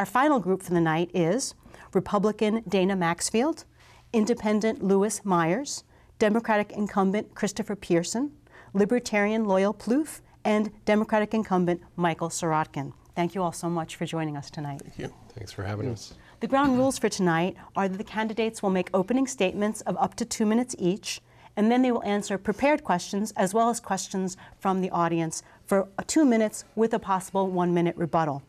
Our final group for the night is Republican Dana Maxfield, Independent Lewis Myers, Democratic incumbent Christopher Pearson, Libertarian Loyal Plouffe, and Democratic incumbent Michael Sirotkin. Thank you all so much for joining us tonight. Thank you. Thanks for having us. The ground rules for tonight are that the candidates will make opening statements of up to two minutes each, and then they will answer prepared questions as well as questions from the audience for two minutes with a possible one minute rebuttal.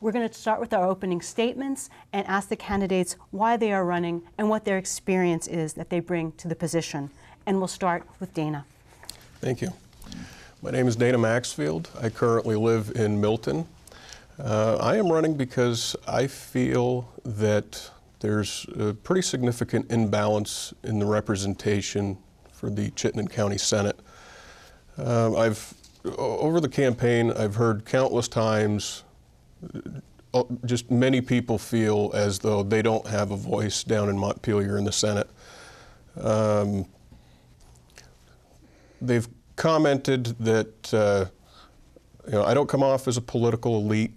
We're going to start with our opening statements and ask the candidates why they are running and what their experience is that they bring to the position. And we'll start with Dana. Thank you. My name is Dana Maxfield. I currently live in Milton. Uh, I am running because I feel that there's a pretty significant imbalance in the representation for the Chittenden County Senate. Uh, I've over the campaign, I've heard countless times just many people feel as though they don't have a voice down in Montpelier in the Senate. Um, they've commented that uh, you know I don't come off as a political elite.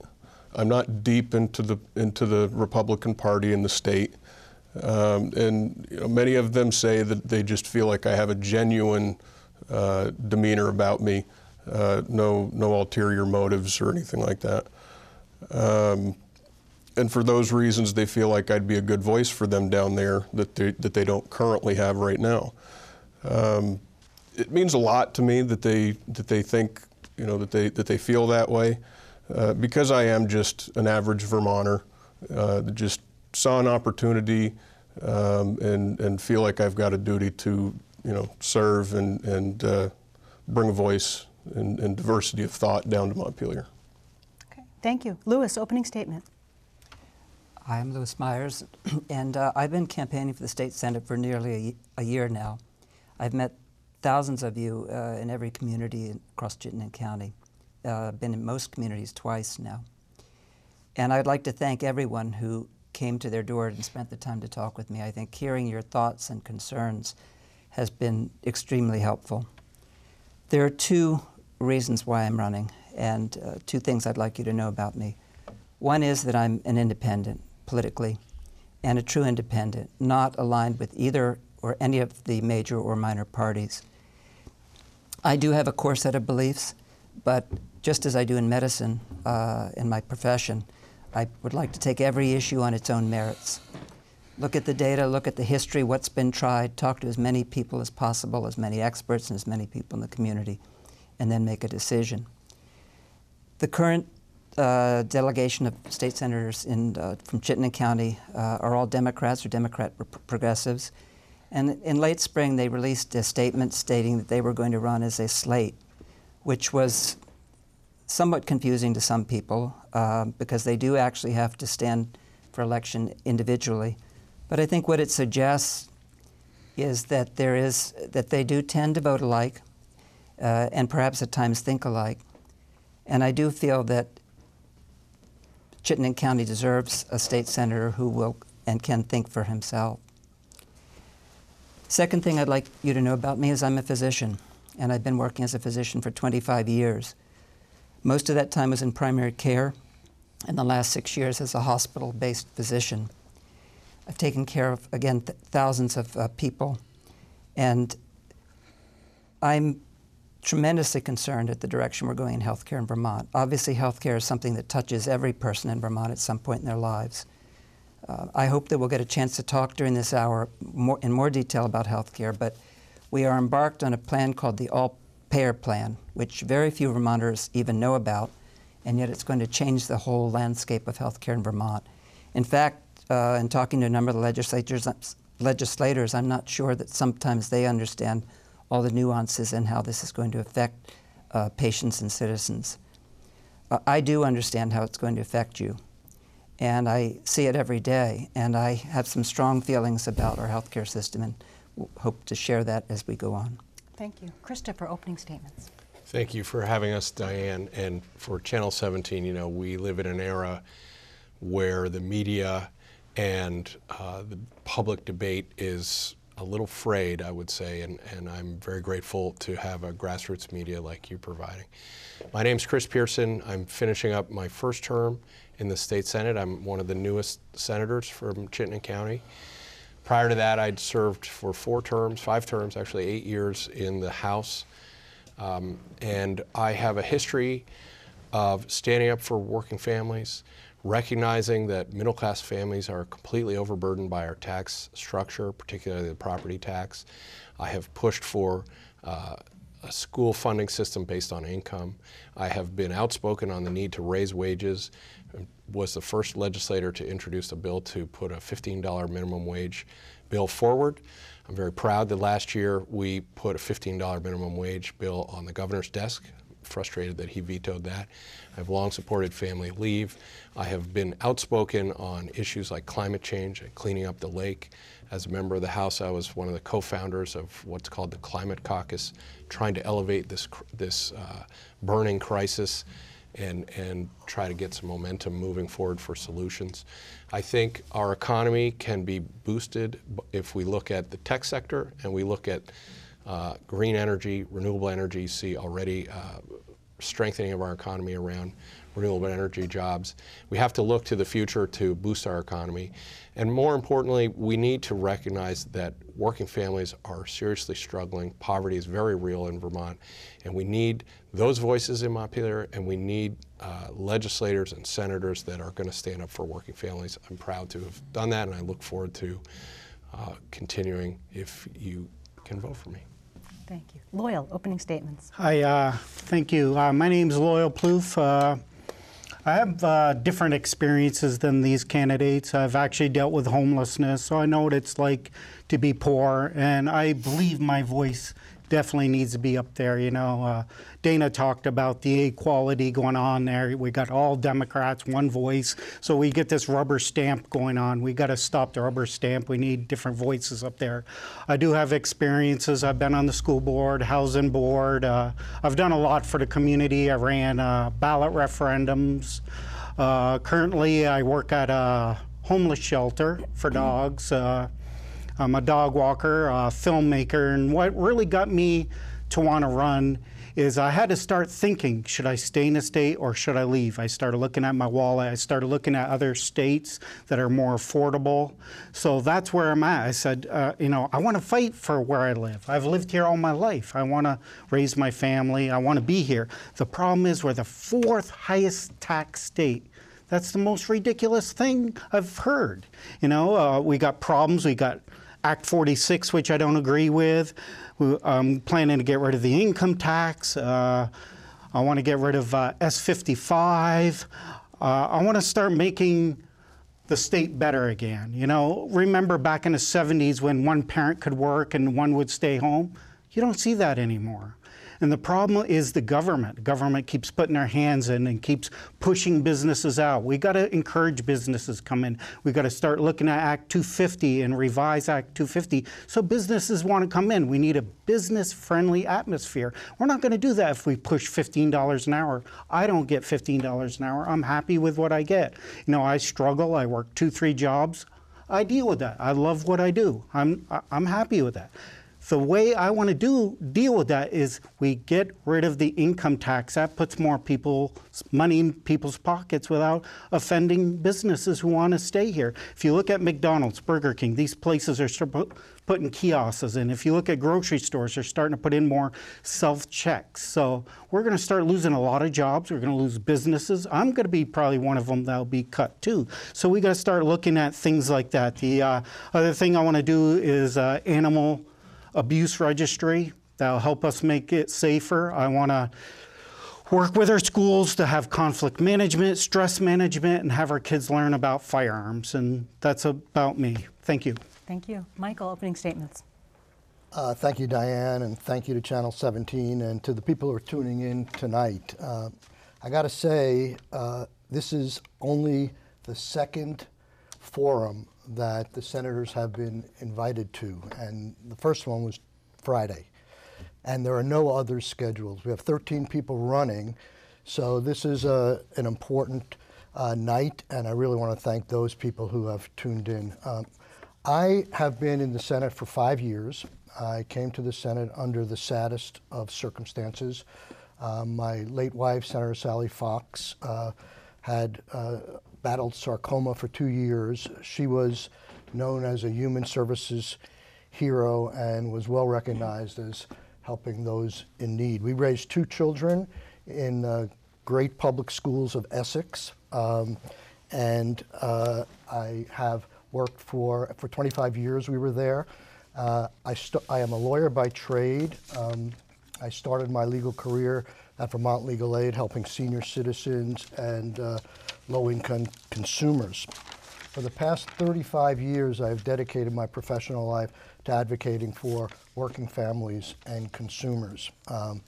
I'm not deep into the into the Republican Party in the state, um, and you know, many of them say that they just feel like I have a genuine uh, demeanor about me, uh, no no ulterior motives or anything like that. Um, and for those reasons, they feel like I'd be a good voice for them down there that they that they don't currently have right now. Um, it means a lot to me that they that they think you know that they that they feel that way uh, because I am just an average Vermonter uh, just saw an opportunity um, and and feel like I've got a duty to you know serve and and uh, bring a voice and, and, diversity of thought down to Montpelier. Thank you, Lewis. Opening statement. I'm Lewis Myers, and uh, I've been campaigning for the state senate for nearly a, a year now. I've met thousands of you uh, in every community across Chittenden County. Uh, been in most communities twice now. And I'd like to thank everyone who came to their door and spent the time to talk with me. I think hearing your thoughts and concerns has been extremely helpful. There are two reasons why I'm running, and uh, two things I'd like you to know about me. One is that I'm an independent politically, and a true independent, not aligned with either or any of the major or minor parties. I do have a core set of beliefs, but just as I do in medicine, uh, in my profession, I would like to take every issue on its own merits. Look at the data, look at the history, what's been tried, talk to as many people as possible, as many experts and as many people in the community, and then make a decision. The current uh, delegation of state senators in, uh, from Chittenden County uh, are all Democrats or Democrat progressives. And in late spring, they released a statement stating that they were going to run as a slate, which was somewhat confusing to some people uh, because they do actually have to stand for election individually. But I think what it suggests is that there is that they do tend to vote alike, uh, and perhaps at times think alike. And I do feel that Chittenden County deserves a state senator who will and can think for himself. Second thing I'd like you to know about me is I'm a physician, and I've been working as a physician for 25 years. Most of that time was in primary care, and the last six years as a hospital based physician. I've taken care of, again, th thousands of uh, people, and I'm tremendously concerned at the direction we're going in healthcare in Vermont. Obviously, healthcare is something that touches every person in Vermont at some point in their lives. Uh, I hope that we'll get a chance to talk during this hour more, in more detail about healthcare, but we are embarked on a plan called the All Payer Plan, which very few Vermonters even know about, and yet it's going to change the whole landscape of healthcare in Vermont. In fact, uh, in talking to a number of the legislators, legislators, I'm not sure that sometimes they understand all the nuances and how this is going to affect uh, patients and citizens. Uh, I do understand how it's going to affect you and I see it every day. And I have some strong feelings about our healthcare system and hope to share that as we go on. Thank you. Krista for opening statements. Thank you for having us, Diane. And for Channel 17, you know, we live in an era where the media and uh, the public debate is a little frayed, I would say, and, and I'm very grateful to have a grassroots media like you providing. My name is Chris Pearson. I'm finishing up my first term in the state senate. I'm one of the newest senators from Chittenden County. Prior to that, I'd served for four terms, five terms, actually eight years in the House. Um, and I have a history of standing up for working families, recognizing that middle class families are completely overburdened by our tax structure, particularly the property tax. I have pushed for uh, a school funding system based on income. I have been outspoken on the need to raise wages. Was the first legislator to introduce a bill to put a $15 minimum wage bill forward. I'm very proud that last year we put a $15 minimum wage bill on the governor's desk. Frustrated that he vetoed that. I've long supported family leave. I have been outspoken on issues like climate change and cleaning up the lake. As a member of the House, I was one of the co-founders of what's called the Climate Caucus, trying to elevate this this uh, burning crisis and, and try to get some momentum moving forward for solutions. I think our economy can be boosted if we look at the tech sector and we look at uh, green energy, renewable energy, see already uh, strengthening of our economy around renewable energy jobs. We have to look to the future to boost our economy. And more importantly, we need to recognize that working families are seriously struggling. Poverty is very real in Vermont. And we need those voices in Montpelier, and we need uh, legislators and senators that are going to stand up for working families. I'm proud to have done that, and I look forward to uh, continuing if you can vote for me. Thank you. Loyal, opening statements. Hi, uh, thank you. Uh, my name is Loyal Plouffe. Uh, I have uh, different experiences than these candidates. I've actually dealt with homelessness, so I know what it's like to be poor, and I believe my voice definitely needs to be up there. You know, uh, Dana talked about the equality going on there. We got all Democrats, one voice, so we get this rubber stamp going on. We got to stop the rubber stamp. We need different voices up there. I do have experiences. I've been on the school board, housing board. Uh, I've done a lot for the community. I ran uh, ballot referendums. Uh, currently, I work at a homeless shelter for dogs. Uh, I'm a dog walker, a filmmaker, and what really got me to want to run is I had to start thinking, should I stay in a state or should I leave? I started looking at my wallet. I started looking at other states that are more affordable. So that's where I'm at. I said, uh, you know, I want to fight for where I live. I've lived here all my life. I want to raise my family. I want to be here. The problem is we're the fourth highest tax state. That's the most ridiculous thing I've heard. You know, uh, we got problems. We got Act 46, which I don't agree with. I'm um, planning to get rid of the income tax. Uh, I want to get rid of uh, S55. Uh, I want to start making the state better again. You know, remember back in the 70s when one parent could work and one would stay home? You don't see that anymore. And the problem is the government. Government keeps putting their hands in and keeps pushing businesses out. We got to encourage businesses come in. We got to start looking at Act 250 and revise Act 250 so businesses want to come in. We need a business-friendly atmosphere. We're not going to do that if we push $15 an hour. I don't get $15 an hour. I'm happy with what I get. You know, I struggle. I work two, three jobs. I deal with that. I love what I do. I'm, I'm happy with that. The way I want to do deal with that is we get rid of the income tax. That puts more people's money in people's pockets without offending businesses who want to stay here. If you look at McDonald's, Burger King, these places are putting kiosks in. If you look at grocery stores, they're starting to put in more self-checks. So we're going to start losing a lot of jobs. We're going to lose businesses. I'm going to be probably one of them that'll be cut too. So we got to start looking at things like that. The uh, other thing I want to do is uh, animal abuse registry that'll help us make it safer. I want to work with our schools to have conflict management, stress management, and have our kids learn about firearms. And that's about me. Thank you. Thank you. Michael, opening statements. Uh, thank you, Diane, and thank you to Channel 17 and to the people who are tuning in tonight. Uh, I got to say, uh, this is only the second forum that the senators have been invited to, and the first one was Friday. And there are no others scheduled. We have 13 people running, so this is a, an important uh, night, and I really want to thank those people who have tuned in. Um, I have been in the Senate for five years. I came to the Senate under the saddest of circumstances. Uh, my late wife, Senator Sally Fox, uh, had uh, battled sarcoma for two years. She was known as a human services hero and was well recognized as helping those in need. We raised two children in uh, great public schools of Essex, um, and uh, I have worked for for 25 years. We were there. Uh, I, I am a lawyer by trade. Um, I started my legal career at Vermont Legal Aid, helping senior citizens and uh, low-income consumers. For the past 35 years, I've dedicated my professional life to advocating for working families and consumers. Um,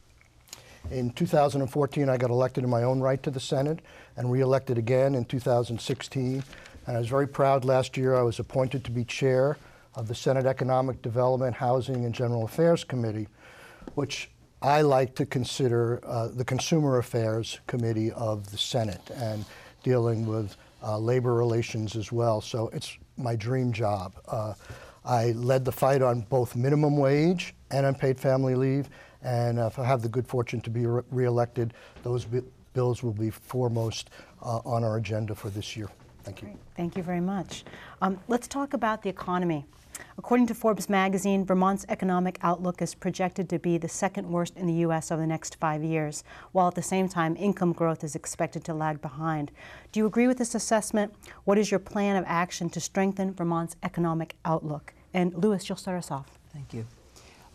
in 2014, I got elected in my own right to the Senate and reelected again in 2016. And I was very proud last year I was appointed to be chair of the Senate Economic Development, Housing, and General Affairs Committee, which I like to consider uh, the Consumer Affairs Committee of the Senate and dealing with uh, labor relations as well. So it's my dream job. Uh, I led the fight on both minimum wage and unpaid family leave, and if I have the good fortune to be re- reelected, those bi- bills will be foremost uh, on our agenda for this year. Thank you. Great. Thank you very much. Um, let's talk about the economy. According to Forbes magazine, Vermont's economic outlook is projected to be the second worst in the U.S. over the next five years, while at the same time, income growth is expected to lag behind. Do you agree with this assessment? What is your plan of action to strengthen Vermont's economic outlook? And Louis, you'll start us off. Thank you.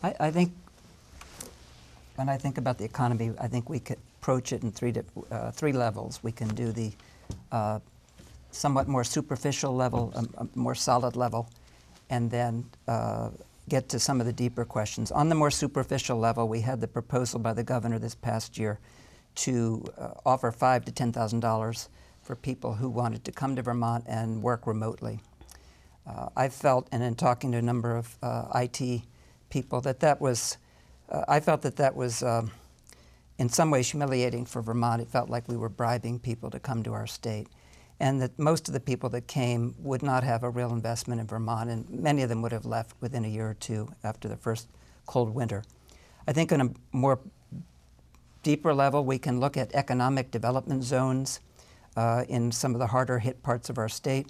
I, I think when I think about the economy, I think we could approach it in three, uh, three levels. We can do the uh, somewhat more superficial level, a, a more solid level, and then uh, get to some of the deeper questions. On the more superficial level, we had the proposal by the governor this past year to uh, offer five to ten thousand dollars for people who wanted to come to Vermont and work remotely. Uh, I felt, and in talking to a number of uh, IT people, that that was, uh, I felt that that was um, in some ways humiliating for Vermont. It felt like we were bribing people to come to our state. And that most of the people that came would not have a real investment in Vermont, and many of them would have left within a year or two after the first cold winter. I think on a more deeper level, we can look at economic development zones uh, in some of the harder hit parts of our state,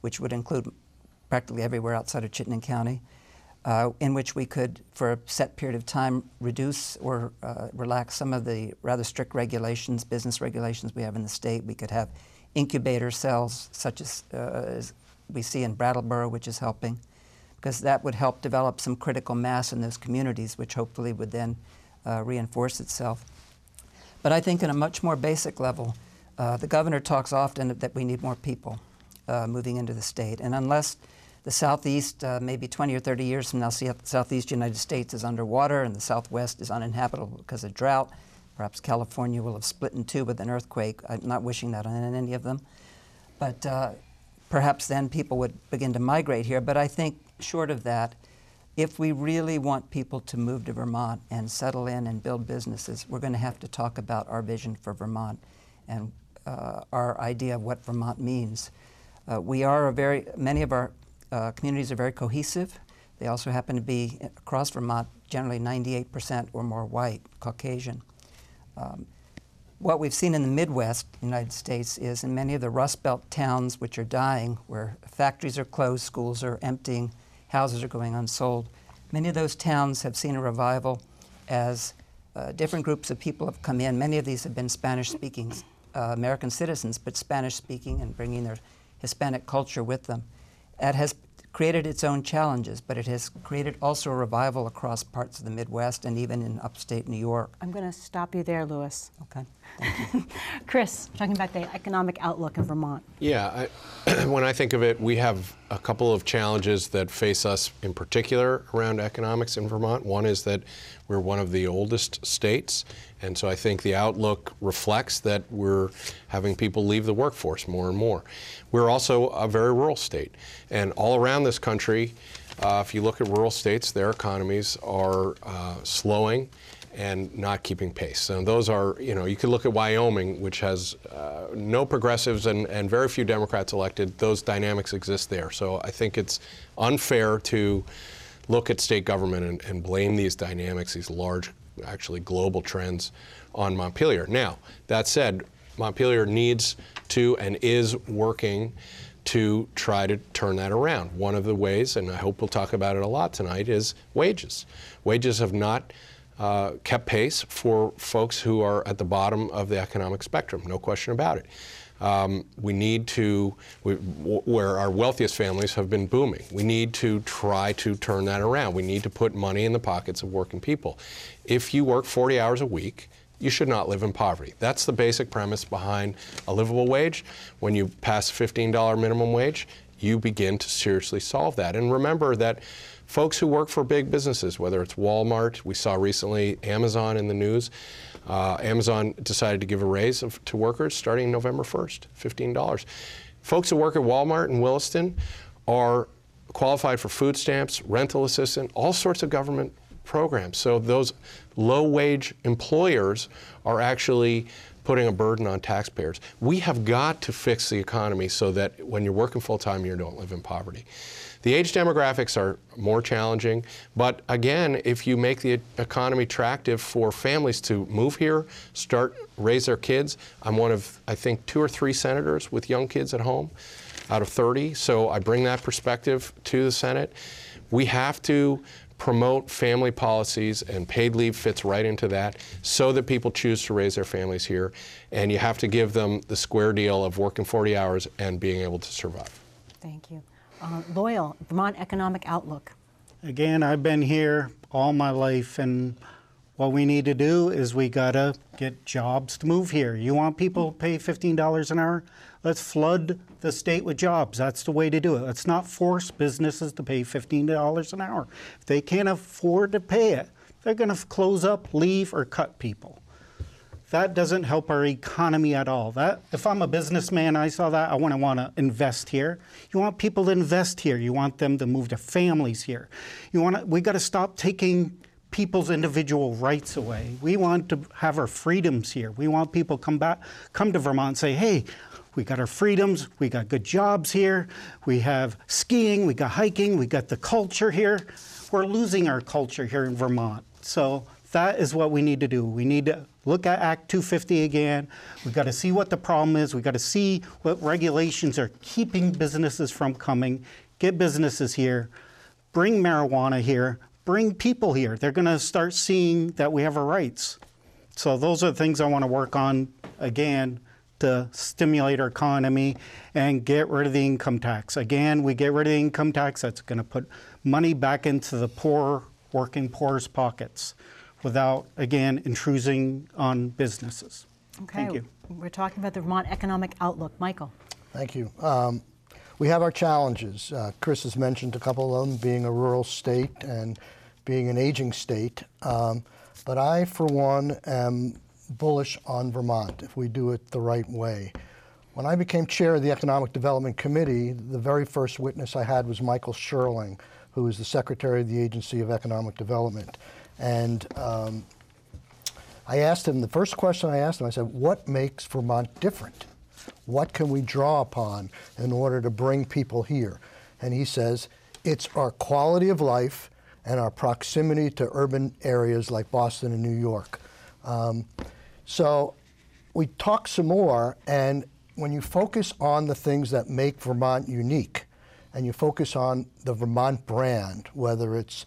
which would include practically everywhere outside of Chittenden County, uh, in which we could, for a set period of time, reduce or uh, relax some of the rather strict regulations, business regulations we have in the state. We could have incubator cells, such as, uh, as we see in Brattleboro, which is helping, because that would help develop some critical mass in those communities, which hopefully would then uh, reinforce itself. But I think, in a much more basic level, uh, the governor talks often that we need more people uh, moving into the state. And unless the southeast, uh, maybe 20 or 30 years from now, the southeast United States is underwater and the southwest is uninhabitable because of drought, perhaps California will have split in two with an earthquake. I'm not wishing that on any of them. But uh, perhaps then people would begin to migrate here. But I think, short of that, if we really want people to move to Vermont and settle in and build businesses, we're going to have to talk about our vision for Vermont and uh, our idea of what Vermont means. Uh, we are a very, many of our uh, communities are very cohesive. They also happen to be across Vermont, generally 98% or more white, Caucasian. Um, what we've seen in the Midwest United States is in many of the Rust Belt towns which are dying, where factories are closed, schools are emptying, houses are going unsold. Many of those towns have seen a revival as uh, different groups of people have come in. Many of these have been Spanish speaking uh, American citizens, but Spanish speaking and bringing their Hispanic culture with them. It has created its own challenges, but it has created also a revival across parts of the Midwest and even in upstate New York. I'm going to stop you there, Louis. Okay. Chris, talking about the economic outlook of Vermont. Yeah, I, when I think of it, we have a couple of challenges that face us in particular around economics in Vermont. One is that we're one of the oldest states, and so I think the outlook reflects that we're having people leave the workforce more and more. We're also a very rural state, and all around this country, uh, if you look at rural states, their economies are uh, slowing and not keeping pace. So those are, you know, you could look at Wyoming, which has uh, no progressives and, and very few Democrats elected. Those dynamics exist there. So I think it's unfair to look at state government and, and blame these dynamics, these large, actually global trends, on Montpelier. Now, that said, Montpelier needs to and is working to try to turn that around. One of the ways, and I hope we'll talk about it a lot tonight, is wages. Wages have not uh, kept pace for folks who are at the bottom of the economic spectrum, no question about it. Um, we need to, we, where our wealthiest families have been booming, we need to try to turn that around. We need to put money in the pockets of working people. If you work 40 hours a week, you should not live in poverty. That's the basic premise behind a livable wage. When you pass $15 minimum wage, you begin to seriously solve that. And remember that folks who work for big businesses, whether it's Walmart, we saw recently Amazon in the news, uh, Amazon decided to give a raise of, to workers starting November 1st, $15. Folks who work at Walmart in Williston are qualified for food stamps, rental assistance, all sorts of government programs. So those low wage employers are actually putting a burden on taxpayers. We have got to fix the economy so that when you're working full time, you don't live in poverty. The age demographics are more challenging, but again, if you make the economy attractive for families to move here, start raise their kids, I'm one of I think two or three senators with young kids at home out of 30, so I bring that perspective to the Senate. We have to promote family policies, and paid leave fits right into that, so that people choose to raise their families here. And you have to give them the square deal of working 40 hours and being able to survive. Thank you. Uh, Loyal, Vermont Economic Outlook. Again, I've been here all my life, and what we need to do is we gotta get jobs to move here. You want people to pay $15 an hour? Let's flood the state with jobs. That's the way to do it. Let's not force businesses to pay $15 an hour. If they can't afford to pay it, they're going to close up, leave, or cut people. That doesn't help our economy at all. That if I'm a businessman, I saw that I want to want to invest here. You want people to invest here. You want them to move their families here. You want to, we got to stop taking people's individual rights away. We want to have our freedoms here. We want people come back, come to Vermont, and say, "Hey, we got our freedoms. We got good jobs here. We have skiing. We got hiking. We got the culture here. We're losing our culture here in Vermont. So that is what we need to do. We need to look at Act 250 again. We've got to see what the problem is. We've got to see what regulations are keeping businesses from coming. Get businesses here. Bring marijuana here. Bring people here. They're going to start seeing that we have our rights. So those are the things I want to work on again to stimulate our economy and get rid of the income tax. Again, we get rid of the income tax, that's going to put money back into the poor, working poor's pockets without, again, intruding on businesses. Okay. Thank you. We're talking about the Vermont Economic Outlook. Michael. Thank you. Um, we have our challenges. Uh, Chris has mentioned a couple of them, being a rural state and being an aging state. Um, but I, for one, am bullish on Vermont if we do it the right way. When I became chair of the Economic Development Committee, the very first witness I had was Michael Schirling, who is the Secretary of the Agency of Economic Development. And um, I asked him, the first question I asked him, I said, what makes Vermont different? What can we draw upon in order to bring people here? And he says, it's our quality of life and our proximity to urban areas like Boston and New York. Um, so we talked some more, and when you focus on the things that make Vermont unique, and you focus on the Vermont brand, whether it's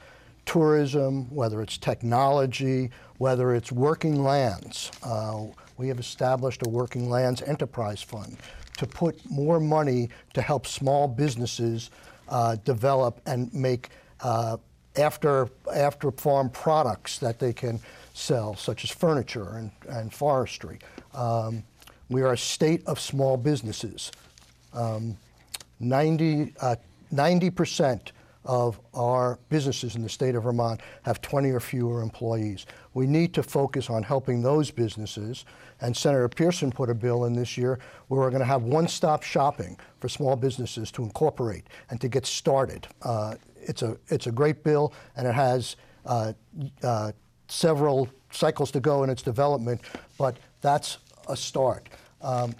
tourism, whether it's technology, whether it's working lands, uh, we have established a working lands enterprise fund to put more money to help small businesses uh, develop and make uh, after after farm products that they can sell, such as furniture and, and forestry. Um, we are a state of small businesses. Um, 90, uh, 90% of our businesses in the state of Vermont have 20 or fewer employees. We need to focus on helping those businesses. And Senator Pearson put a bill in this year where we're going to have one stop shopping for small businesses to incorporate and to get started. Uh, it's, a, it's a great bill, and it has uh, uh, several cycles to go in its development, but that's a start. Um,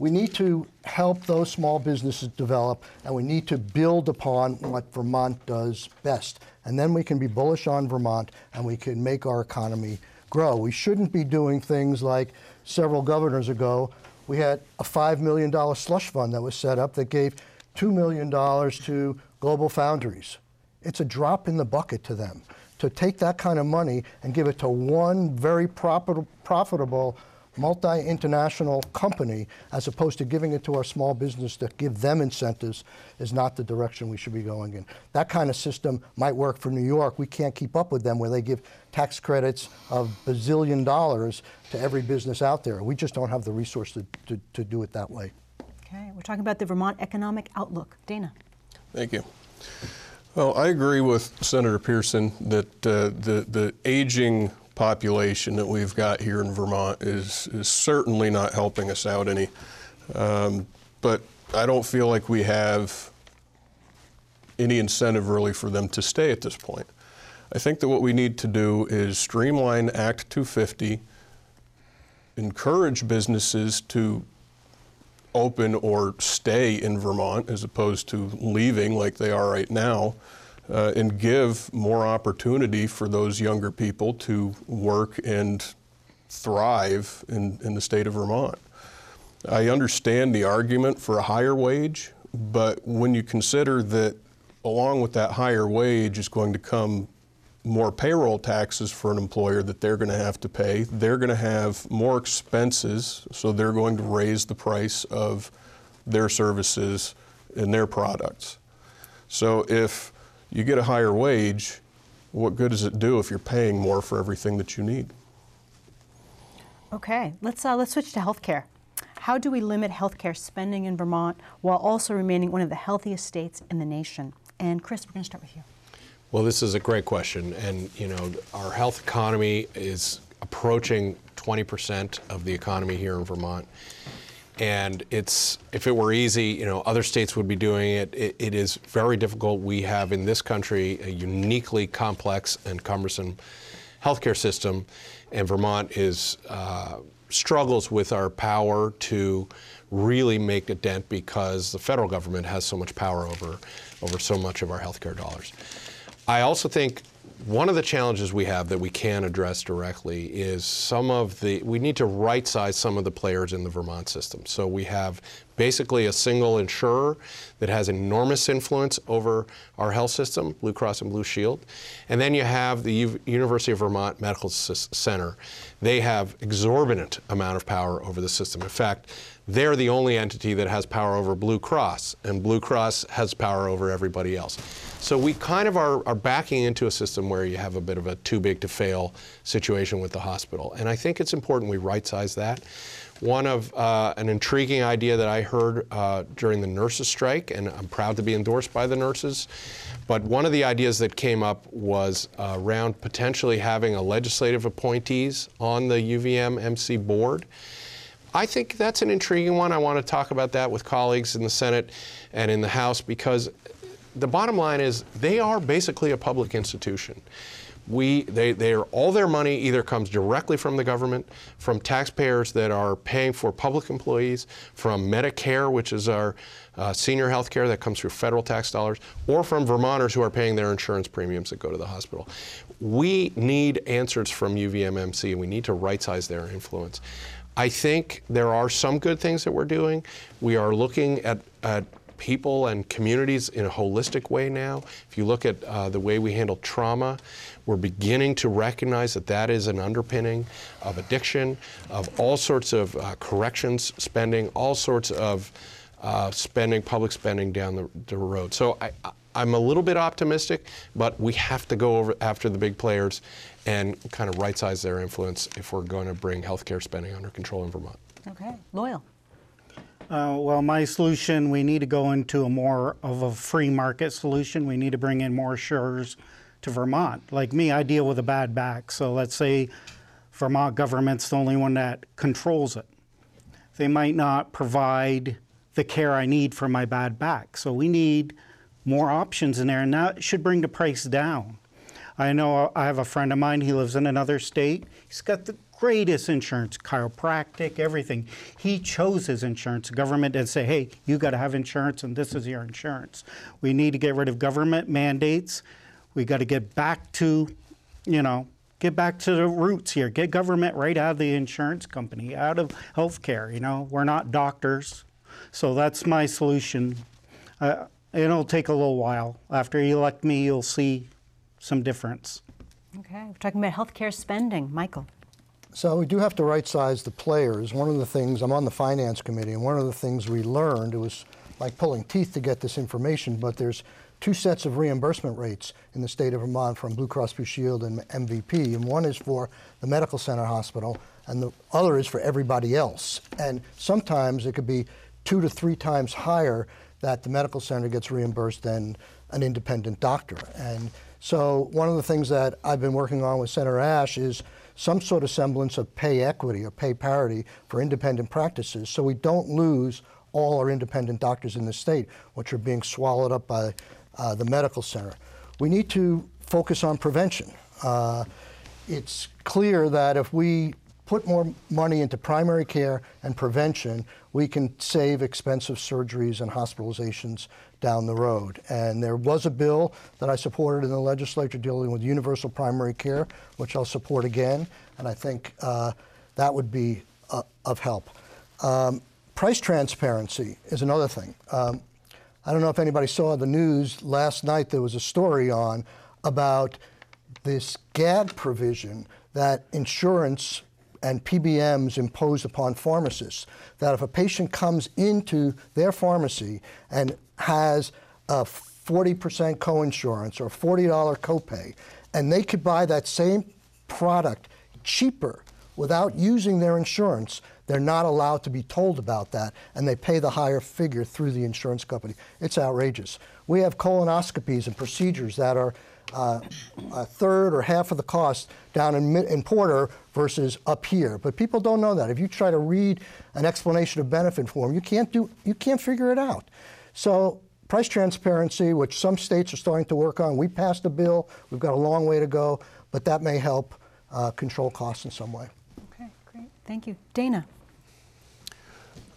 we need to help those small businesses develop, and we need to build upon what Vermont does best. And then we can be bullish on Vermont, and we can make our economy grow. We shouldn't be doing things like several governors ago We had a $5 million slush fund that was set up that gave $2 million to GlobalFoundries. It's a drop in the bucket to them. To take that kind of money and give it to one very profit- profitable multi-international company as opposed to giving it to our small business to give them incentives is not the direction we should be going in. That kind of system might work for New York. We can't keep up with them where they give tax credits of bazillion dollars to every business out there. We just don't have the resource to, to, to do it that way. Okay, we're talking about the Vermont economic outlook. Dana. Thank you. Well, I agree with Senator Pearson that uh, the the aging population that we've got here in Vermont is is certainly not helping us out any. Um, but I don't feel like we have any incentive really for them to stay at this point. I think that what we need to do is streamline Act 250, encourage businesses to open or stay in Vermont as opposed to leaving like they are right now, uh, and give more opportunity for those younger people to work and thrive in, in the state of Vermont. I understand the argument for a higher wage, but when you consider that along with that higher wage is going to come more payroll taxes for an employer that they're going to have to pay. They're going to have more expenses, so they're going to raise the price of their services and their products. So if you get a higher wage, what good does it do if you're paying more for everything that you need? Okay, let's uh, let's switch to healthcare. How do we limit healthcare spending in Vermont while also remaining one of the healthiest states in the nation? And Chris, we're going to start with you. Well, this is a great question, and you know, our health economy is approaching 20% of the economy here in Vermont. And it's if it were easy, you know, other states would be doing it. It, it is very difficult. We have in this country a uniquely complex and cumbersome healthcare system, and Vermont is uh, struggles with our power to really make a dent because the federal government has so much power over over so much of our healthcare dollars. I also think one of the challenges we have that we can address directly is some of the, we need to right size some of the players in the Vermont system. So we have basically a single insurer that has enormous influence over our health system, Blue Cross and Blue Shield. And then you have the U- University of Vermont Medical S- Center. They have exorbitant amount of power over the system. In fact, they're the only entity that has power over Blue Cross, and Blue Cross has power over everybody else. So we kind of are, are backing into a system where you have a bit of a too big to fail situation with the hospital. And I think it's important we right size that. One of uh, an intriguing idea that I heard uh, during the nurses' strike, and I'm proud to be endorsed by the nurses, but one of the ideas that came up was uh, around potentially having a legislative appointees on the UVM MC board. I think that's an intriguing one. I want to talk about that with colleagues in the Senate and in the House because the bottom line is they are basically a public institution. We, they, they are, all their money either comes directly from the government, from taxpayers that are paying for public employees, from Medicare, which is our uh, senior health care that comes through federal tax dollars, or from Vermonters who are paying their insurance premiums that go to the hospital. We need answers from UVMMC, and we need to right size their influence. I think there are some good things that we're doing. We are looking at, at people and communities in a holistic way now. If you look at uh, the way we handle trauma, we're beginning to recognize that that is an underpinning of addiction, of all sorts of uh, corrections spending, all sorts of uh, spending, public spending down the, the road. So I, I'm a little bit optimistic, but we have to go over after the big players and kind of right size their influence if we're going to bring healthcare spending under control in Vermont. Okay, Loyal. Uh, well, my solution, we need to go into a more of a free market solution. We need to bring in more insurers to Vermont. Like me, I deal with a bad back. So let's say Vermont government's the only one that controls it. They might not provide the care I need for my bad back. So we need more options in there, and that should bring the price down. I know I have a friend of mine, he lives in another state. He's got the greatest insurance, chiropractic, everything. He chose his insurance. Government didn't say, hey, you got to have insurance and this is your insurance. We need to get rid of government mandates. We got to get back to, you know, get back to the roots here. Get government right out of the insurance company, out of healthcare. You know, we're not doctors, so that's my solution. Uh, it'll take a little while. After you elect me, you'll see some difference. Okay, we're talking about healthcare spending. Michael. So we do have to right size the players. One of the things, I'm on the finance committee, and one of the things we learned, it was like pulling teeth to get this information, but there's two sets of reimbursement rates in the state of Vermont from Blue Cross Blue Shield and MVP, and one is for the medical center hospital, and the other is for everybody else. And sometimes it could be two to three times higher that the medical center gets reimbursed than an independent doctor. And so one of the things that I've been working on with Senator Ashe is some sort of semblance of pay equity or pay parity for independent practices so we don't lose all our independent doctors in the state, which are being swallowed up by uh, the medical center. We need to focus on prevention. Uh, it's clear that if we put more money into primary care and prevention, we can save expensive surgeries and hospitalizations down the road. And there was a bill that I supported in the legislature dealing with universal primary care, which I'll support again, and I think uh, that would be uh, of help. Um, price transparency is another thing. Um, I don't know if anybody saw the news last night, there was a story on about this gag provision that insurance and PBMs impose upon pharmacists that if a patient comes into their pharmacy and has a 40% coinsurance or $40 copay, and they could buy that same product cheaper without using their insurance, they're not allowed to be told about that, and they pay the higher figure through the insurance company. It's outrageous. We have colonoscopies and procedures that are uh, a third or half of the cost down in, in Porter versus up here. But people don't know that. If you try to read an explanation of benefit form, you can't do you can't figure it out. So price transparency, which some states are starting to work on, we passed a bill. We've got a long way to go, but that may help uh, control costs in some way. Okay, great. Thank you. Dana.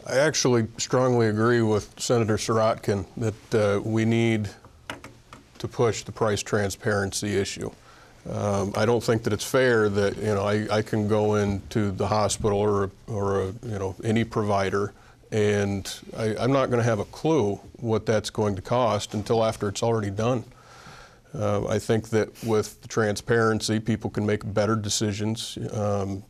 I actually strongly agree with Senator Sirotkin that uh, we need to push the price transparency issue. Um, I don't think that it's fair that you know I, I can go into the hospital or or a, you know any provider and I, I'm not going to have a clue what that's going to cost until after it's already done. Uh, I think that with the transparency, people can make better decisions. Um,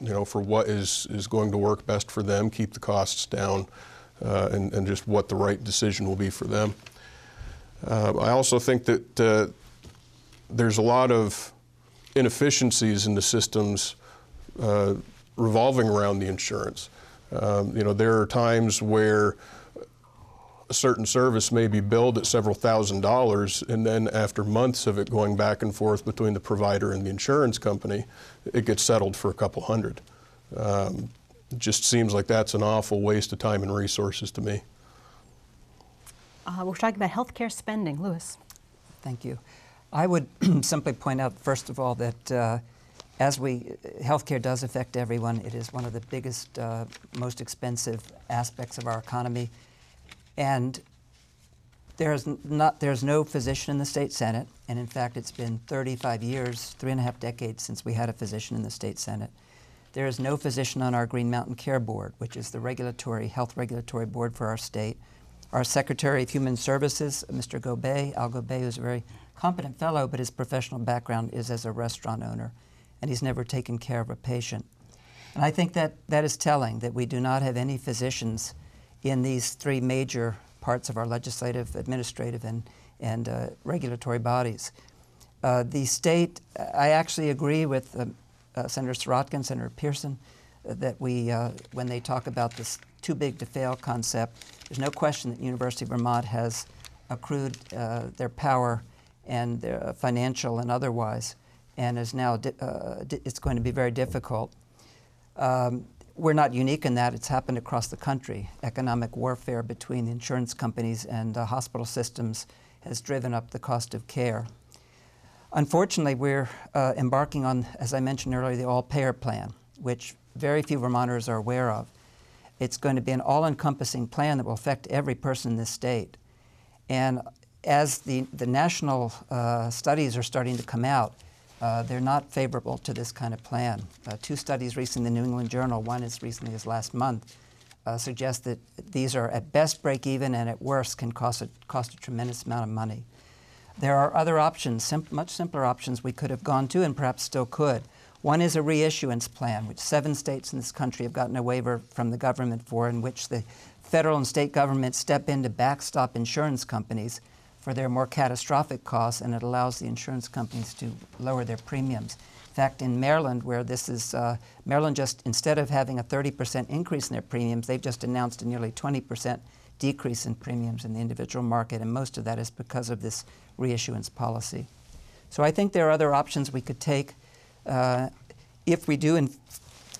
you know, for what is is going to work best for them, keep the costs down, uh, and, and just what the right decision will be for them. Uh, I also think that uh, there's a lot of inefficiencies in the systems uh, revolving around the insurance. Um, you know, there are times where a certain service may be billed at several thousand dollars, and then after months of it going back and forth between the provider and the insurance company, it gets settled for a couple hundred. Um, it just seems like that's an awful waste of time and resources to me. Uh, we're talking about healthcare spending. Lewis. Thank you. I would simply point out, first of all, that uh, as we, healthcare does affect everyone. It is one of the biggest, uh, most expensive aspects of our economy. And there's, not, there's no physician in the state senate, and in fact, it's been 35 years, three and a half decades since we had a physician in the state senate. There is no physician on our Green Mountain Care Board, which is the regulatory, health regulatory board for our state. Our Secretary of Human Services, Mr. Gobeille, Al Gobeille, who's a very competent fellow, but his professional background is as a restaurant owner, and he's never taken care of a patient. And I think that that is telling that we do not have any physicians in these three major parts of our legislative, administrative, and, and uh, regulatory bodies. Uh, the state, I actually agree with uh, uh Senator Sirotkin, Senator Pearson, uh, that we, uh, when they talk about this too big to fail concept, there's no question that University of Vermont has accrued their power and their financial and otherwise, and is now it's going to be very difficult. Um, we're not unique in that. It's happened across the country. Economic warfare between the insurance companies and uh, hospital systems has driven up the cost of care. Unfortunately, we're uh, embarking on, as I mentioned earlier, the all payer plan, which very few Vermonters are aware of. It's going to be an all encompassing plan that will affect every person in this state. And as the, the national uh, studies are starting to come out, uh, they're not favorable to this kind of plan. Uh, two studies recently in the New England Journal, one as recently as last month, uh, suggest that these are at best break even and at worst can cost a, cost a tremendous amount of money. There are other options, sim- much simpler options we could have gone to and perhaps still could. One is a reinsurance plan, which seven states in this country have gotten a waiver from the government for, in which the federal and state governments step in to backstop insurance companies for their more catastrophic costs, and it allows the insurance companies to lower their premiums. In fact, in Maryland, where this is, uh, Maryland just, instead of having a 30% increase in their premiums, they've just announced a nearly 20% decrease in premiums in the individual market, and most of that is because of this reinsurance policy. So I think there are other options we could take uh, if we do, in,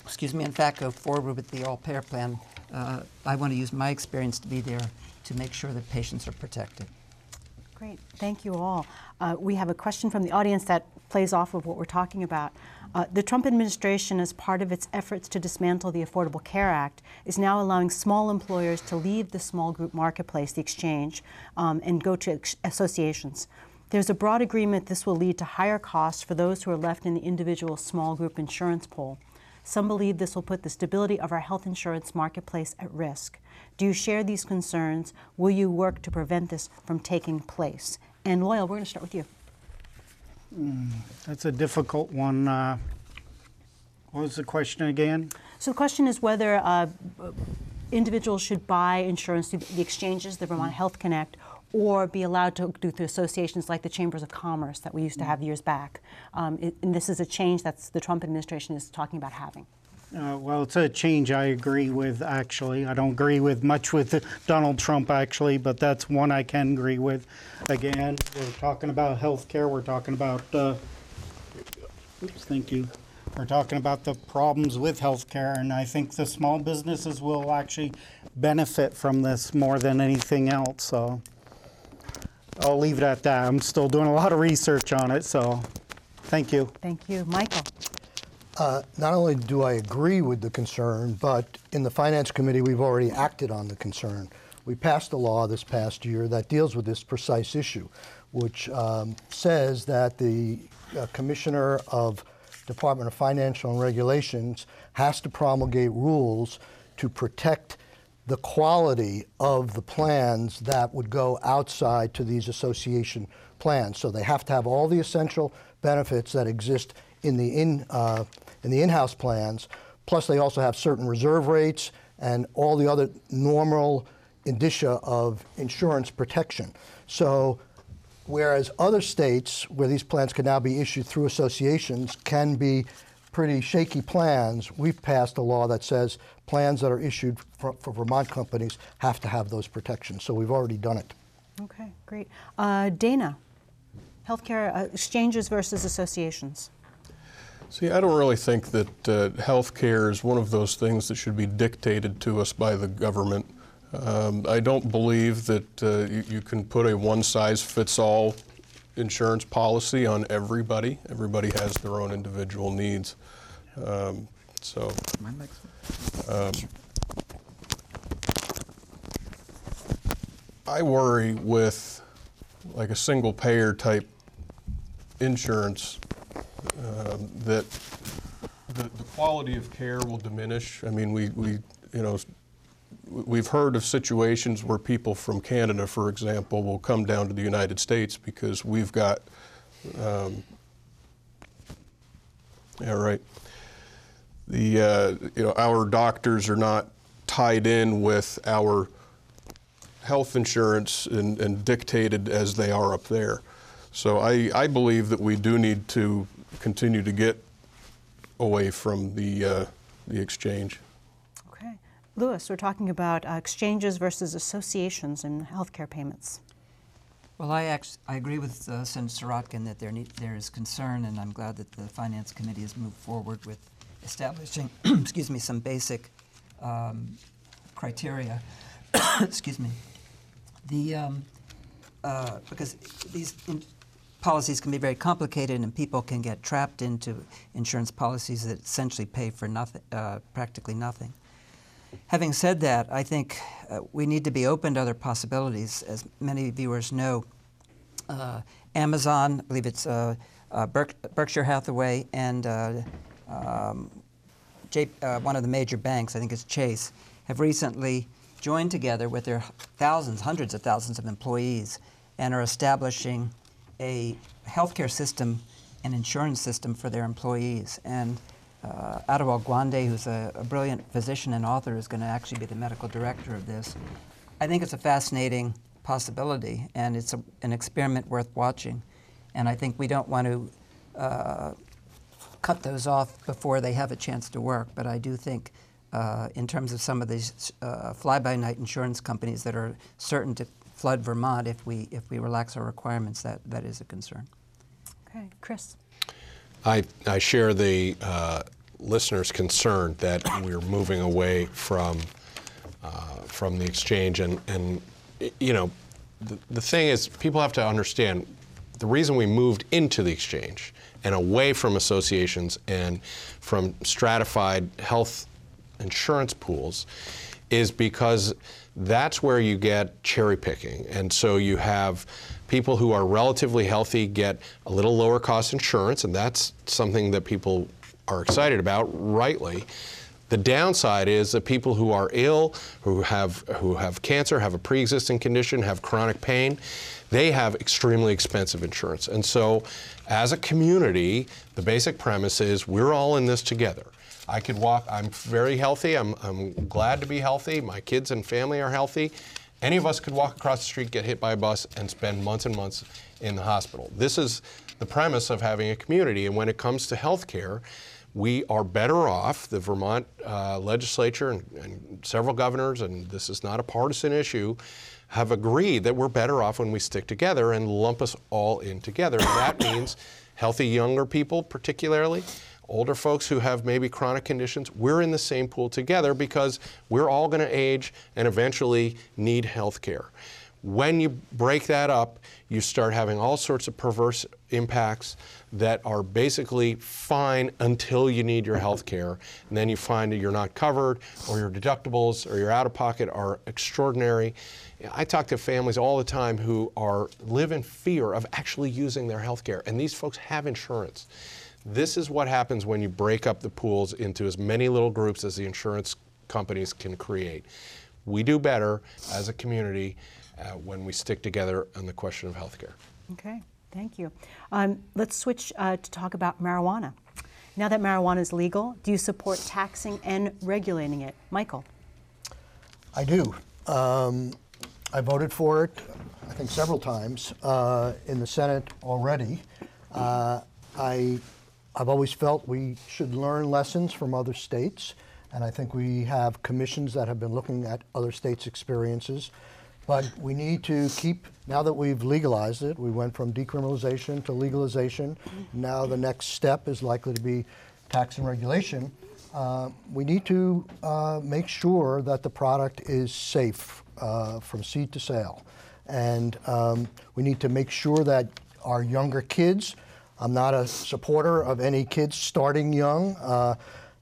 excuse me, in fact, go forward with the all-payer plan. Uh, I want to use my experience to be there to make sure that patients are protected. Great, thank you all. Uh, we have a question from the audience that plays off of what we're talking about. Uh, the Trump administration, as part of its efforts to dismantle the Affordable Care Act, is now allowing small employers to leave the small group marketplace, the exchange, um, and go to associations. There's a broad agreement this will lead to higher costs for those who are left in the individual small group insurance pool. Some believe this will put the stability of our health insurance marketplace at risk. Do you share these concerns? Will you work to prevent this from taking place? And Loyal, we're going to start with you. That's a difficult one. Uh, what was the question again? So the question is whether uh, individuals should buy insurance through the exchanges, the Vermont Health Connect, or be allowed to do through associations like the Chambers of Commerce that we used to have years back. Um, it, and this is a change that the Trump administration is talking about having. Uh, well, it's a change I agree with, actually. I don't agree with much with Donald Trump, actually, but that's one I can agree with. Again, we're talking about health care. We're talking about, uh, oops, thank you. We're talking about the problems with health care, and I think the small businesses will actually benefit from this more than anything else. So I'll leave it at that. I'm still doing a lot of research on it, so thank you. Thank you. Michael. Uh, Not only do I agree with the concern, but in the Finance Committee, we've already acted on the concern. We passed a law this past year that deals with this precise issue, which um, says that the uh, Commissioner of Department of Financial and Regulations has to promulgate rules to protect the quality of the plans that would go outside to these association plans. So they have to have all the essential benefits that exist in the in uh, in the in-house plans. Plus, they also have certain reserve rates and all the other normal indicia of insurance protection. So, whereas other states where these plans can now be issued through associations can be pretty shaky plans, we've passed a law that says plans that are issued for, for Vermont companies have to have those protections. So we've already done it. Okay, great. Uh, Dana, healthcare uh, exchanges versus associations. See, I don't really think that uh, health care is one of those things that should be dictated to us by the government. Um, I don't believe that uh, you, you can put a one size fits all insurance policy on everybody. Everybody has their own individual needs. Um, so, um, I worry with like a single payer type insurance um, that the, the quality of care will diminish. I mean, we, we you know, we've heard of situations where people from Canada, for example, will come down to the United States because we've got, um, yeah, right. The, uh, you know, our doctors are not tied in with our health insurance and, and dictated as they are up there. So I, I believe that we do need to continue to get away from the, uh, the exchange. Lewis, we're talking about uh, exchanges versus associations in healthcare payments. Well, I, I agree with uh, Senator Sirotkin that there, need, there is concern, and I'm glad that the Finance Committee has moved forward with establishing, excuse me, some basic um, criteria. excuse me. The um, uh, because these policies can be very complicated, and people can get trapped into insurance policies that essentially pay for nothing, uh, practically nothing. Having said that, I think uh, we need to be open to other possibilities. As many viewers know, uh, Amazon, I believe it's uh, uh, Berk- Berkshire Hathaway and uh, um, uh, one of the major banks, I think it's Chase, have recently joined together with their thousands, hundreds of thousands of employees and are establishing a healthcare system and insurance system for their employees. And uh, Atul Gawande, who's a, a brilliant physician and author, is going to actually be the medical director of this. I think it's a fascinating possibility, and it's a, an experiment worth watching. And I think we don't want to uh, cut those off before they have a chance to work. But I do think, uh, in terms of some of these uh, fly-by-night insurance companies that are certain to flood Vermont if we if we relax our requirements, that that is a concern. Okay, Chris. I, I share the uh, listener's concern that we're moving away from uh, from the exchange, and and you know, the, the thing is, people have to understand the reason we moved into the exchange and away from associations and from stratified health insurance pools is because that's where you get cherry picking. And so you have people who are relatively healthy get a little lower cost insurance, and that's something that people are excited about, rightly. The downside is that people who are ill, who have who have cancer, have a pre-existing condition, have chronic pain, they have extremely expensive insurance. And so, as a community, the basic premise is we're all in this together. I could walk. I'm very healthy. I'm, I'm glad to be healthy. My kids and family are healthy. Any of us could walk across the street, get hit by a bus, and spend months and months in the hospital. This is the premise of having a community. And when it comes to health care, we are better off. The Vermont uh, legislature and, and several governors, and this is not a partisan issue, have agreed that we're better off when we stick together and lump us all in together. And that means healthy younger people, particularly, older folks who have maybe chronic conditions, we're in the same pool together because we're all going to age and eventually need health care. When you break that up, you start having all sorts of perverse impacts that are basically fine until you need your health care. And then you find that you're not covered, or your deductibles or your out of pocket are extraordinary. I talk to families all the time who are live in fear of actually using their health care, and these folks have insurance. This is what happens when you break up the pools into as many little groups as the insurance companies can create. We do better as a community uh, when we stick together on the question of healthcare. Okay, thank you. Um, let's switch uh, to talk about marijuana. Now that marijuana is legal, do you support taxing and regulating it? Michael. I do. Um, I voted for it, I think several times, uh, in the Senate already. Uh, I, I've always felt we should learn lessons from other states, and I think we have commissions that have been looking at other states' experiences. But we need to keep, now that we've legalized it, we went from decriminalization to legalization. Now the next step is likely to be tax and regulation. Uh, we need to uh, make sure that the product is safe uh, from seed to sale. And um, we need to make sure that our younger kids, I'm not a supporter of any kids starting young. Uh,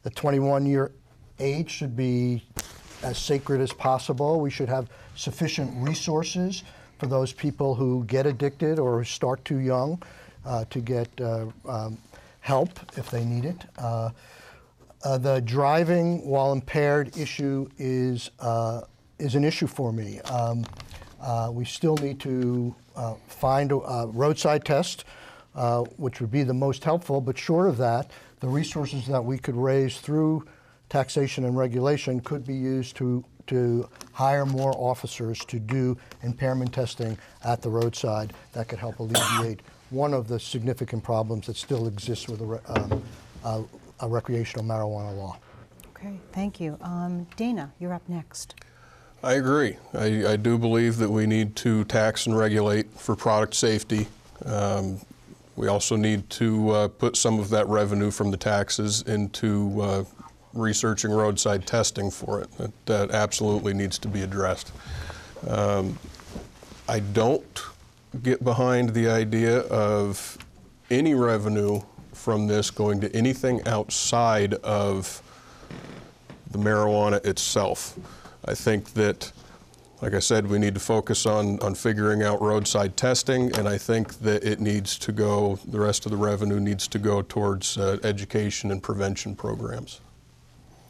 the 21 year age should be as sacred as possible. We should have sufficient resources for those people who get addicted or start too young uh, to get uh, um, help if they need it. Uh, uh, the driving while impaired issue is uh, is an issue for me. Um, we still need to find a roadside test, uh, which would be the most helpful. But short of that, the resources that we could raise through taxation and regulation could be used to to hire more officers to do impairment testing at the roadside. That could help alleviate one of the significant problems that still exists with a, um, uh, a recreational marijuana law. Okay, thank you. Um, Dana, you're up next. I agree. I, I do believe that we need to tax and regulate for product safety. Um, we also need to uh, put some of that revenue from the taxes into uh, researching roadside testing for it. That, that absolutely needs to be addressed. Um, I don't get behind the idea of any revenue from this going to anything outside of the marijuana itself. I think that Like I said, we need to focus on, on figuring out roadside testing, and I think that it needs to go, the rest of the revenue needs to go towards uh, education and prevention programs.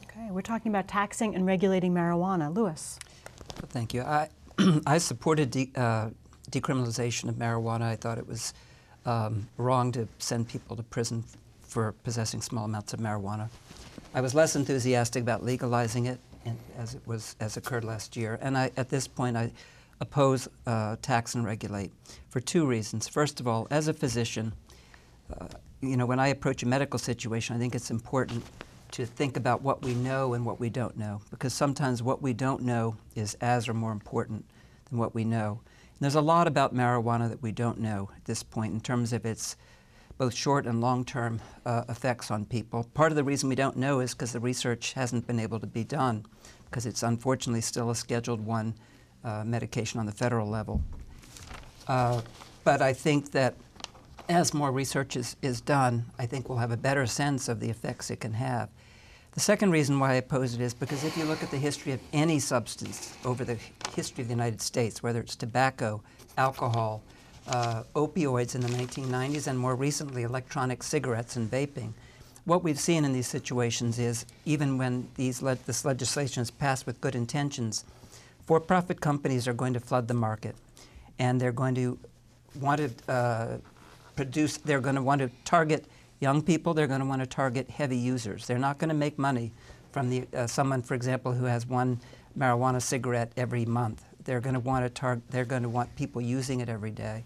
Okay, we're talking about taxing and regulating marijuana. Lewis. Thank you. I, I supported de- uh, decriminalization of marijuana. I thought it was um, wrong to send people to prison for possessing small amounts of marijuana. I was less enthusiastic about legalizing it, in, as it was as occurred last year. And I, at this point, I oppose uh, tax and regulate for two reasons. First of all, as a physician, uh, you know, when I approach a medical situation, I think it's important to think about what we know and what we don't know, because sometimes what we don't know is as or more important than what we know. And there's a lot about marijuana that we don't know at this point in terms of its both short and long term uh, effects on people. Part of the reason we don't know is because the research hasn't been able to be done, because it's unfortunately still a Scheduled 1 uh, medication on the federal level. Uh, but I think that as more research is, is done, I think we'll have a better sense of the effects it can have. The second reason why I oppose it is because if you look at the history of any substance over the history of the United States, whether it's tobacco, alcohol, uh, opioids in the 1990s, and more recently electronic cigarettes and vaping, what we've seen in these situations is even when these le- this legislation is passed with good intentions, for profit companies are going to flood the market and they're going to want to uh, produce, they're going to want to target young people, they're going to want to target heavy users. They're not going to make money from the, uh, someone, for example, who has one marijuana cigarette every month. They're going to want to target, they're going to want people using it every day.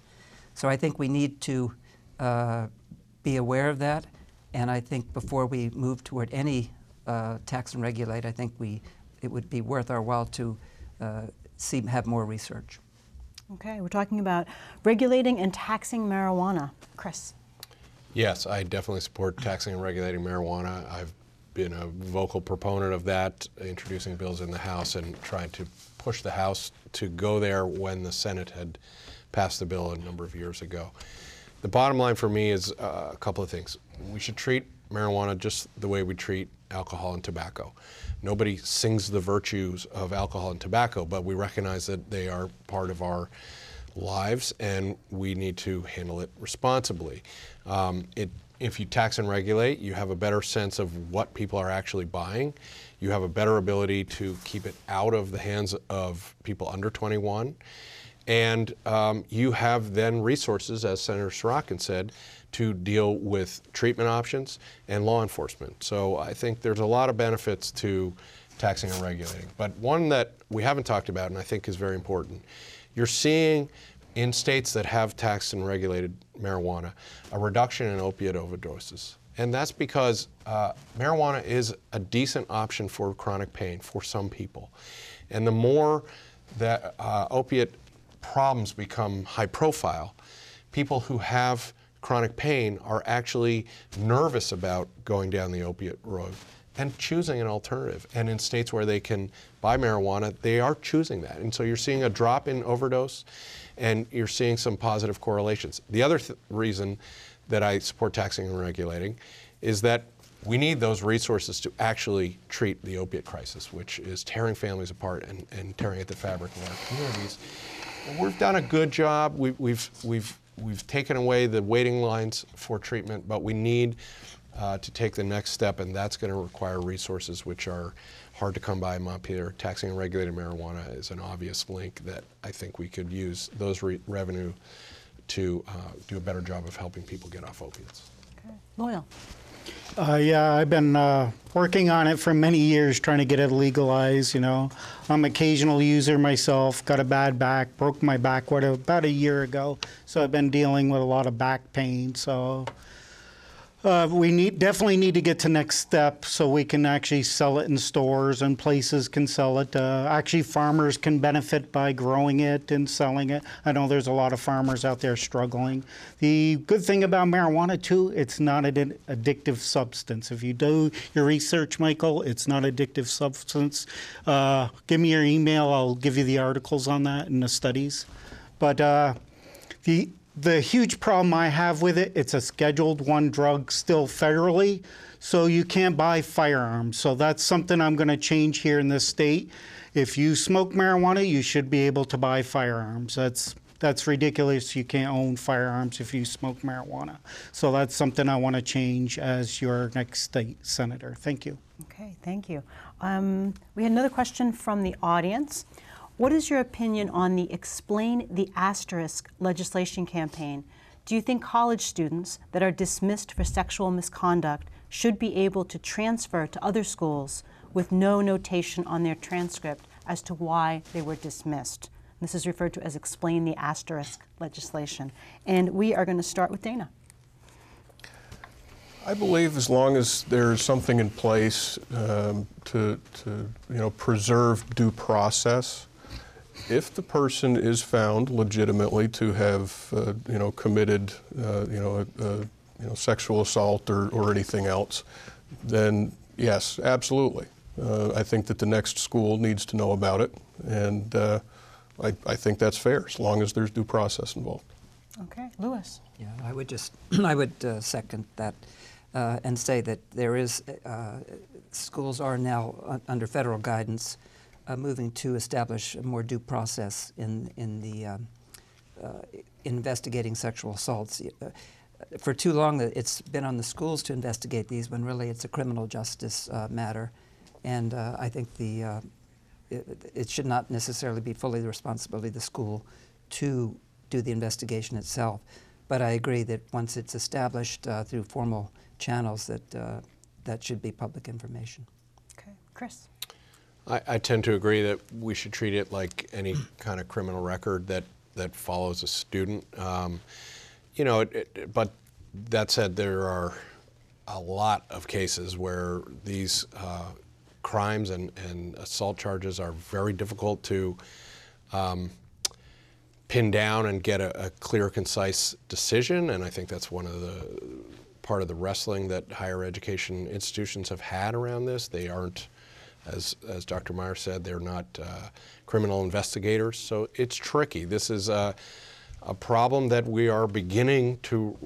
So I think we need to uh, be aware of that. And I think before we move toward any uh, tax and regulate, I think we, it would be worth our while to uh, see, have more research. Okay, we're talking about regulating and taxing marijuana. Chris. Yes, I definitely support taxing and regulating marijuana. I've been a vocal proponent of that, introducing bills in the House and trying to push the House to go there when the Senate had passed the bill a number of years ago. The bottom line for me is uh, a couple of things. We should treat marijuana just the way we treat alcohol and tobacco. Nobody sings the virtues of alcohol and tobacco, but we recognize that they are part of our lives and we need to handle it responsibly. Um, it, if you tax and regulate, you have a better sense of what people are actually buying. You have a better ability to keep it out of the hands of people under 21. And um, you have then resources, as Senator Sirotkin said, to deal with treatment options and law enforcement. So I think there's a lot of benefits to taxing and regulating. But one that we haven't talked about and I think is very important, you're seeing in states that have taxed and regulated marijuana a reduction in opiate overdoses. And that's because uh, marijuana is a decent option for chronic pain for some people. And the more that uh, opiate problems become high profile, people who have chronic pain are actually nervous about going down the opiate road and choosing an alternative. And in states where they can buy marijuana, they are choosing that. And so you're seeing a drop in overdose and you're seeing some positive correlations. The other th- reason that I support taxing and regulating is that we need those resources to actually treat the opiate crisis, which is tearing families apart and, and tearing at the fabric of our communities. We've done a good job. We, we've, we've, we've taken away the waiting lines for treatment, but we need uh, to take the next step, and that's going to require resources which are hard to come by in Montpelier. Taxing and regulated marijuana is an obvious link that I think we could use those re- revenue to uh, do a better job of helping people get off opiates. Okay. Loyal. Uh, yeah, I've been uh, working on it for many years, trying to get it legalized. You know, I'm an occasional user myself. Got a bad back, broke my back what, about a year ago, so I've been dealing with a lot of back pain. So uh, we need definitely need to get to next step so we can actually sell it in stores and places can sell it. Uh, actually, farmers can benefit by growing it and selling it. I know there's a lot of farmers out there struggling. The good thing about marijuana too, it's not an addictive substance. If you do your research, Michael, it's not addictive substance. Uh, give me your email. I'll give you the articles on that and the studies. But uh, the the huge problem I have with it, it's a Scheduled One drug still federally, so you can't buy firearms. So that's something I'm going to change here in this state. if you smoke marijuana, you should be able to buy firearms. That's that's ridiculous. You can't own firearms if you smoke marijuana. So that's something I want to change as your next state senator. Thank you. Okay, thank you. Um, we had another question from the audience. What is your opinion on the Explain the Asterisk legislation campaign? Do you think college students that are dismissed for sexual misconduct should be able to transfer to other schools with no notation on their transcript as to why they were dismissed? This is referred to as Explain the Asterisk legislation. And we are going to start with Dana. I believe as long as there's something in place um, to, to, you know, preserve due process, if the person is found legitimately to have, uh, you know, committed, uh, you know, a, a, you know, sexual assault or, or anything else, then yes, absolutely. Uh, I think that the next school needs to know about it, and uh, I, I think that's fair as long as there's due process involved. Okay, Lewis. Yeah, I would just, I would uh, second that uh, and say that there is, uh, schools are now uh, under federal guidance uh, moving to establish a more due process in, in the um, uh, investigating sexual assaults. Uh, for too long, uh, it's been on the schools to investigate these when really it's a criminal justice matter. And I think the, it, it should not necessarily be fully the responsibility of the school to do the investigation itself. But I agree that once it's established uh, through formal channels, that uh, that should be public information. Okay, Chris. I, I tend to agree that we should treat it like any kind of criminal record that, that follows a student. Um, you know, it, it, but that said, there are a lot of cases where these uh, crimes and, and assault charges are very difficult to um, pin down and get a, a clear, concise decision. And I think that's one of the part of the wrestling that higher education institutions have had around this. They aren't as, as Dr. Meyer said, they're not uh, criminal investigators, so it's tricky. This is a, a problem that we are beginning to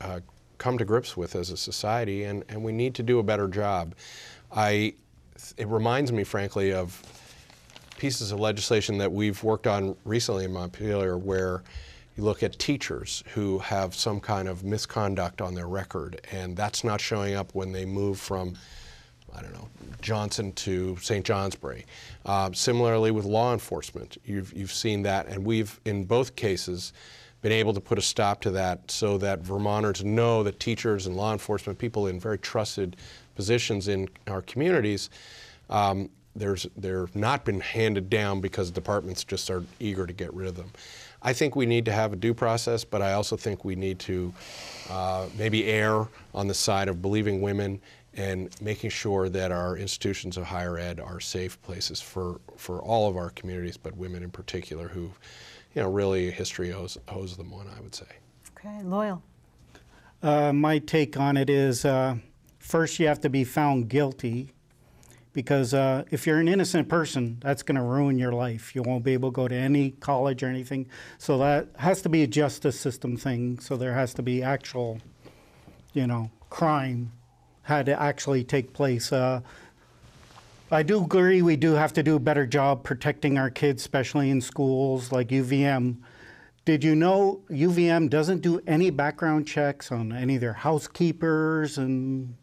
uh, come to grips with as a society, and, and we need to do a better job. I, it reminds me, frankly, of pieces of legislation that we've worked on recently in Montpelier where you look at teachers who have some kind of misconduct on their record, and that's not showing up when they move from I don't know, Johnson to St. Johnsbury. Uh, similarly with law enforcement, you've, you've seen that, and we've, in both cases, been able to put a stop to that so that Vermonters know that teachers and law enforcement, people in very trusted positions in our communities, um, there's, they're not been handed down because departments just are eager to get rid of them. I think we need to have a due process, but I also think we need to uh, maybe err on the side of believing women and making sure that our institutions of higher ed are safe places for, for all of our communities, but women in particular who, you know, really history owes, owes them one, I would say. Okay, Loyal. Uh, my take on it is uh, first you have to be found guilty because uh, if you're an innocent person, that's going to ruin your life. You won't be able to go to any college or anything. So that has to be a justice system thing. So there has to be actual, you know, crime had to actually take place. Uh, I do agree we do have to do a better job protecting our kids, especially in schools like UVM. Did you know UVM doesn't do any background checks on any of their housekeepers and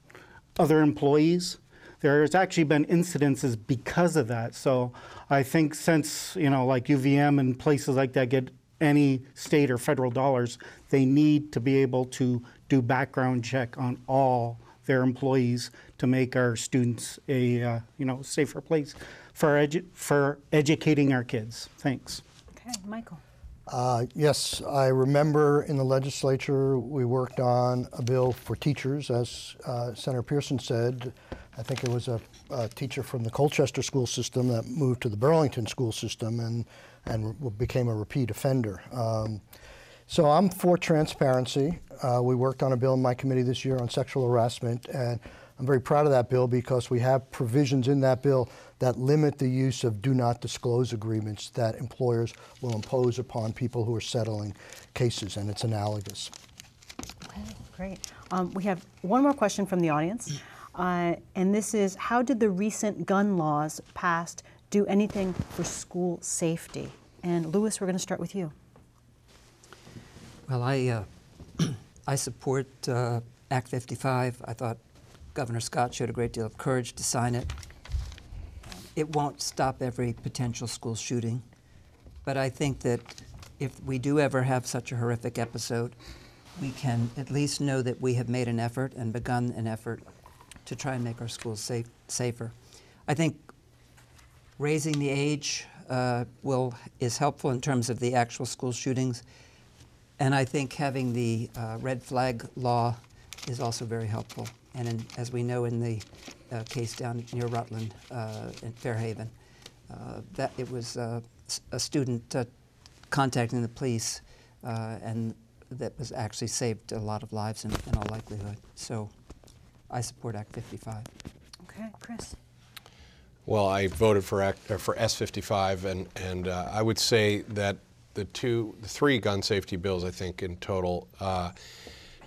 other employees? There's actually been incidences because of that. So I think since, you know, like UVM and places like that get any state or federal dollars, they need to be able to do background check on all their employees to make our students a uh, you know safer place for edu- for educating our kids. Thanks. Okay, Michael. Uh, yes, I remember in the legislature we worked on a bill for teachers, as uh, Senator Pearson said. I think it was a, a, teacher from the Colchester school system that moved to the Burlington school system and and became a repeat offender. Um, so I'm for transparency. Uh, we worked on a bill in my committee this year on sexual harassment, and I'm very proud of that bill because we have provisions in that bill that limit the use of do not disclose agreements that employers will impose upon people who are settling cases, and it's analogous. Okay, great. Um, we have one more question from the audience, uh, and this is How did the recent gun laws passed do anything for school safety? And Lewis, we're going to start with you. Well, I, uh, I support uh, Act 55. I thought Governor Scott showed a great deal of courage to sign it. It won't stop every potential school shooting, but I think that if we do ever have such a horrific episode, we can at least know that we have made an effort and begun an effort to try and make our schools safe, safer. I think raising the age uh, will is helpful in terms of the actual school shootings, and I think having the uh, red flag law is also very helpful. And in, as we know in the uh, case down near Rutland uh, in Fair Haven, uh, that it was uh, s- a student uh, contacting the police, uh, and that was actually saved a lot of lives in, in all likelihood. So, I support Act 55. Okay, Chris. Well, I voted for Act, uh, for S55, and and uh, I would say that the two, the three gun safety bills, I think in total, uh,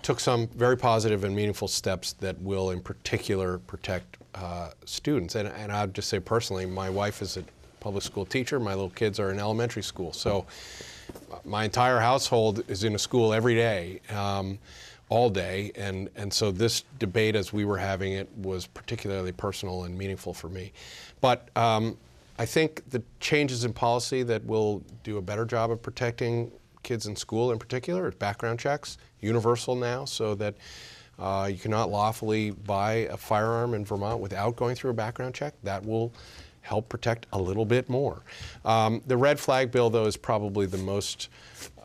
took some very positive and meaningful steps that will, in particular, protect uh, students. And and I'd just say personally, my wife is a public school teacher. My little kids are in elementary school, so my entire household is in a school every day, um, all day, and, and so this debate as we were having it was particularly personal and meaningful for me. But um, I think the changes in policy that will do a better job of protecting kids in school in particular is background checks, universal now, so that uh, you cannot lawfully buy a firearm in Vermont without going through a background check. That will help protect a little bit more. Um, the red flag bill, though, is probably the most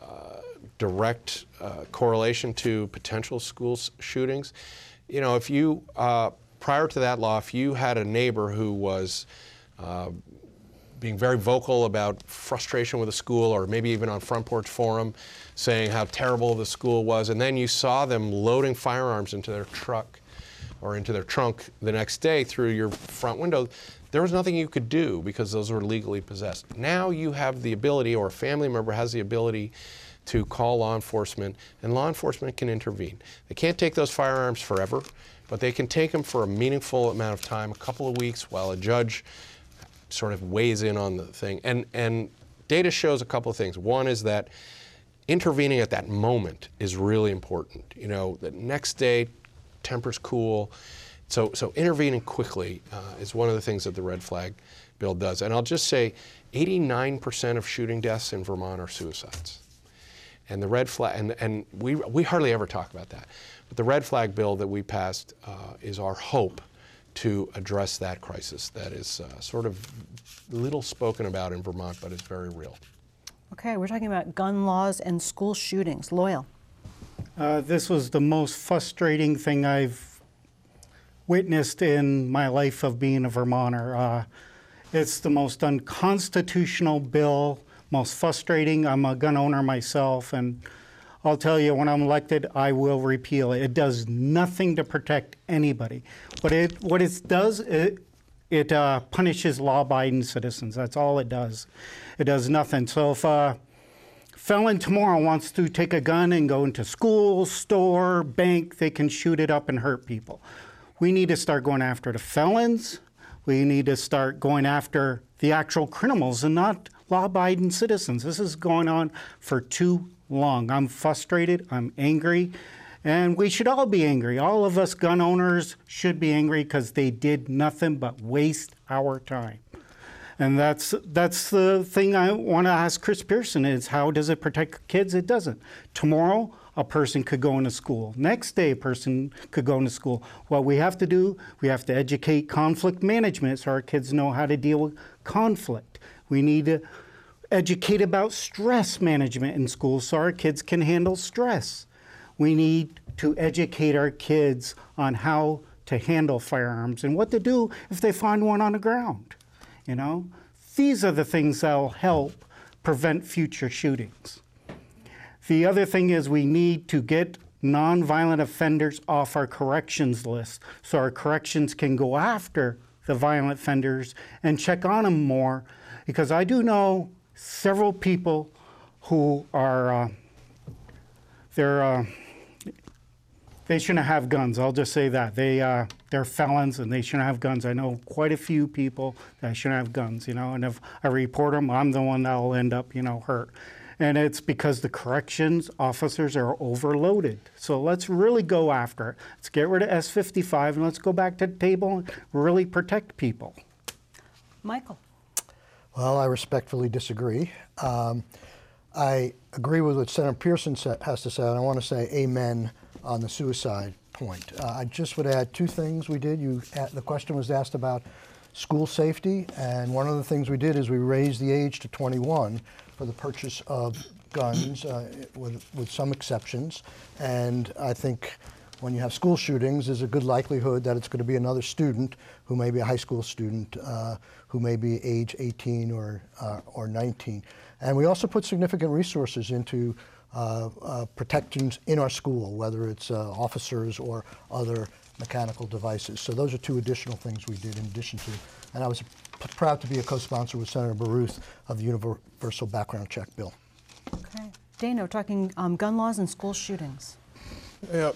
uh, direct uh, correlation to potential school shootings. You know, if you, uh, prior to that law, if you had a neighbor who was uh, being very vocal about frustration with the school or maybe even on front porch forum saying how terrible the school was. And then you saw them loading firearms into their truck or into their trunk the next day through your front window. There was nothing you could do because those were legally possessed. Now you have the ability or a family member has the ability to call law enforcement and law enforcement can intervene. They can't take those firearms forever but they can take them for a meaningful amount of time a couple of weeks while a judge sort of weighs in on the thing. And, and data shows a couple of things. One is that intervening at that moment is really important. You know, the next day, temperature's cool. So, so intervening quickly uh, is one of the things that the red flag bill does. And I'll just say 89% of shooting deaths in Vermont are suicides. And the red flag, and, and we, we hardly ever talk about that. But the red flag bill that we passed uh, is our hope to address that crisis that is uh, sort of little spoken about in Vermont, but it's very real. Okay, we're talking about gun laws and school shootings. Loyal. Uh, this was the most frustrating thing I've witnessed in my life of being a Vermonter. Uh, it's the most unconstitutional bill, most frustrating. I'm a gun owner myself, and I'll tell you, when I'm elected, I will repeal it. It does nothing to protect anybody, but it what it does it it uh, punishes law-abiding citizens. That's all it does. It does nothing. So if a felon tomorrow wants to take a gun and go into school, store, bank, they can shoot it up and hurt people. We need to start going after the felons. We need to start going after the actual criminals and not law abiding citizens. This is going on for too long. I'm frustrated. I'm angry. And we should all be angry. All of us gun owners should be angry because they did nothing but waste our time. And that's that's the thing I want to ask Chris Pearson is how does it protect kids? It doesn't. Tomorrow a person could go into school. Next day a person could go into school. What we have to do, we have to educate conflict management so our kids know how to deal with conflict. We need to educate about stress management in schools so our kids can handle stress. We need to educate our kids on how to handle firearms and what to do if they find one on the ground. You know, these are the things that'll help prevent future shootings. The other thing is we need to get nonviolent offenders off our corrections list so our corrections can go after the violent offenders and check on them more because I do know several people who are uh, they're uh, they shouldn't have guns. I'll just say that they uh, they're felons and they shouldn't have guns. I know quite a few people that shouldn't have guns. You know, and if I report them, I'm the one that will end up you know hurt. And it's because the corrections officers are overloaded. So let's really go after it. Let's get rid of S55 and let's go back to the table and really protect people. Michael. Well, I respectfully disagree. Um, I agree with what Senator Pearson has to say, and I want to say amen on the suicide point. Uh, I just would add two things we did. You, a- the question was asked about school safety, and one of the things we did is we raised the age to 21 for the purchase of guns, uh, with, with some exceptions. And I think when you have school shootings, there's a good likelihood that it's going to be another student who may be a high school student uh, who may be age 18 or, uh, or 19. And we also put significant resources into uh, uh, protections in our school, whether it's uh, officers or other mechanical devices. So those are two additional things we did in addition to. And I was p- proud to be a co-sponsor with Senator Baruth of the Universal Background Check Bill. Okay. Dana, we're talking um, gun laws and school shootings. Yeah.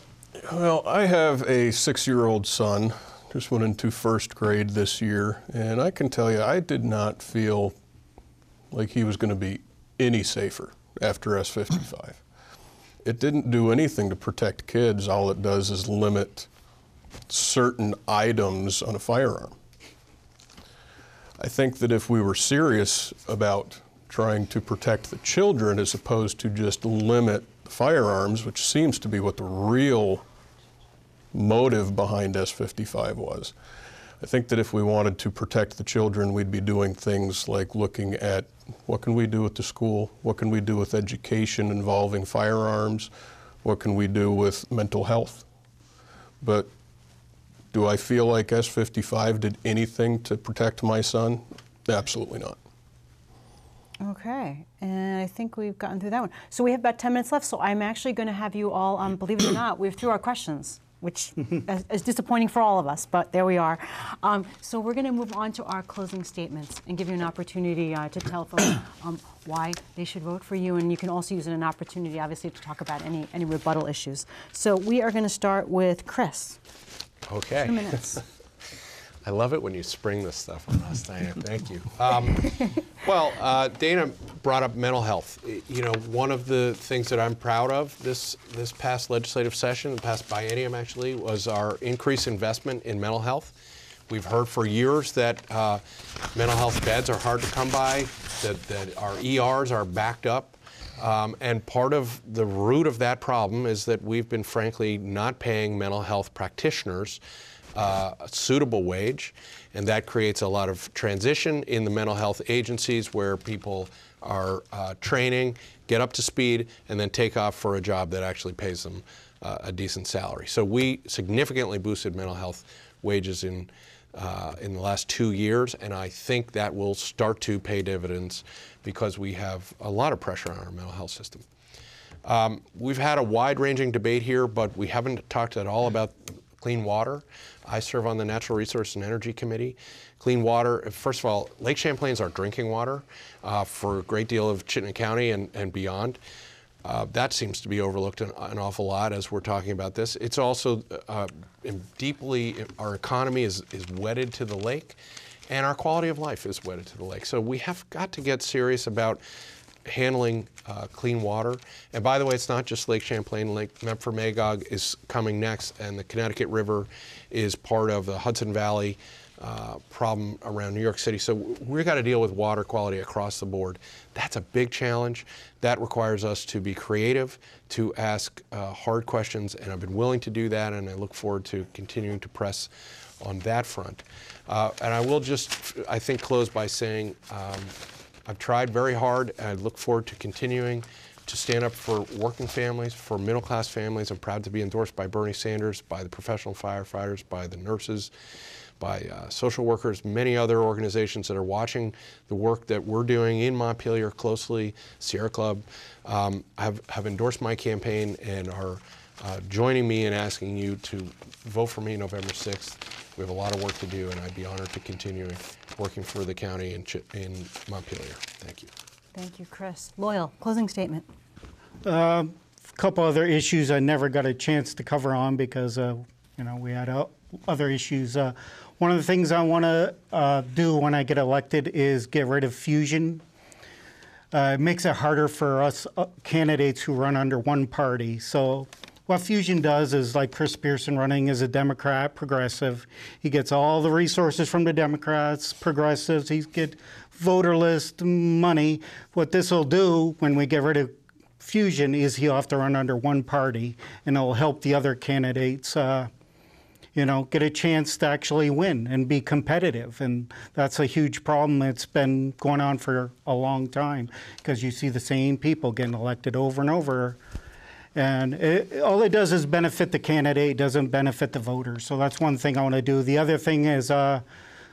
Well, I have a six-year-old son. Just went into first grade this year, and I can tell you, I did not feel like he was going to be any safer after S55. It didn't do anything to protect kids. All it does is limit certain items on a firearm. I think that if we were serious about trying to protect the children as opposed to just limit firearms, which seems to be what the real motive behind S55 was. I think that if we wanted to protect the children, we'd be doing things like looking at what can we do at the school, what can we do with education involving firearms, what can we do with mental health. But do I feel like S55 did anything to protect my son? Absolutely not. Okay, and I think we've gotten through that one. So we have about 10 minutes left, so I'm actually going to have you all, um, believe it or not, we've through our questions, which is, is disappointing for all of us, but there we are. Um, so we're going to move on to our closing statements and give you an opportunity uh, to tell folks um, why they should vote for you, and you can also use it as an opportunity, obviously, to talk about any, any rebuttal issues. So we are going to start with Chris. Okay. Two minutes. I love it when you spring this stuff on us, Diane. Thank you. Well, uh, Dana brought up mental health. You know, one of the things that I'm proud of this this past legislative session, the past biennium actually, was our increased investment in mental health. We've heard for years that uh, mental health beds are hard to come by, that, that our ERs are backed up. Um, and part of the root of that problem is that we've been, frankly, not paying mental health practitioners uh, a suitable wage, and that creates a lot of transition in the mental health agencies where people are uh, training, get up to speed, and then take off for a job that actually pays them uh, a decent salary. So we significantly boosted mental health wages in uh, in the last two years, and I think that will start to pay dividends because we have a lot of pressure on our mental health system. Um, we've had a wide-ranging debate here, but we haven't talked at all about clean water. I serve on the Natural Resource and Energy Committee. Clean water, first of all, Lake Champlain is our drinking water uh, for a great deal of Chittenden County and, and beyond. Uh, that seems to be overlooked an, an, awful lot as we're talking about this. It's also uh, deeply, our economy is, is wedded to the lake, and our quality of life is wedded to the lake. So we have got to get serious about handling uh, clean water. And by the way, it's not just Lake Champlain. Lake Memphremagog is coming next, and the Connecticut River is part of the Hudson Valley uh, problem around New York City. So we've got to deal with water quality across the board. That's a big challenge. That requires us to be creative, to ask uh, hard questions, and I've been willing to do that, and I look forward to continuing to press on that front. Uh, and I will just, I think, close by saying um, I've tried very hard, and I look forward to continuing to stand up for working families, for middle class families. I'm proud to be endorsed by Bernie Sanders, by the professional firefighters, by the nurses, by uh, social workers, many other organizations that are watching the work that we're doing in Montpelier closely. Sierra Club um, have, have endorsed my campaign and are uh, joining me in asking you to vote for me November 6th. We have a lot of work to do, and I'd be honored to continue working for the county in, Ch- in Montpelier. Thank you. Thank you, Chris. Loyal, closing statement. Uh, a couple other issues I never got a chance to cover on because, uh, you know, we had uh, other issues. Uh, one of the things I want to uh, do when I get elected is get rid of fusion. Uh, it makes it harder for us uh, candidates who run under one party. So what Fusion does is like Chris Pearson running as a Democrat, progressive. He gets all the resources from the Democrats, progressives. He get voter list money. What this will do when we get rid of Fusion is he'll have to run under one party, and it'll help the other candidates. Uh, you know, get a chance to actually win and be competitive. And that's a huge problem that's been going on for a long time because you see the same people getting elected over and over. And it, all it does is benefit the candidate, doesn't benefit the voters. So that's one thing I want to do. The other thing is uh,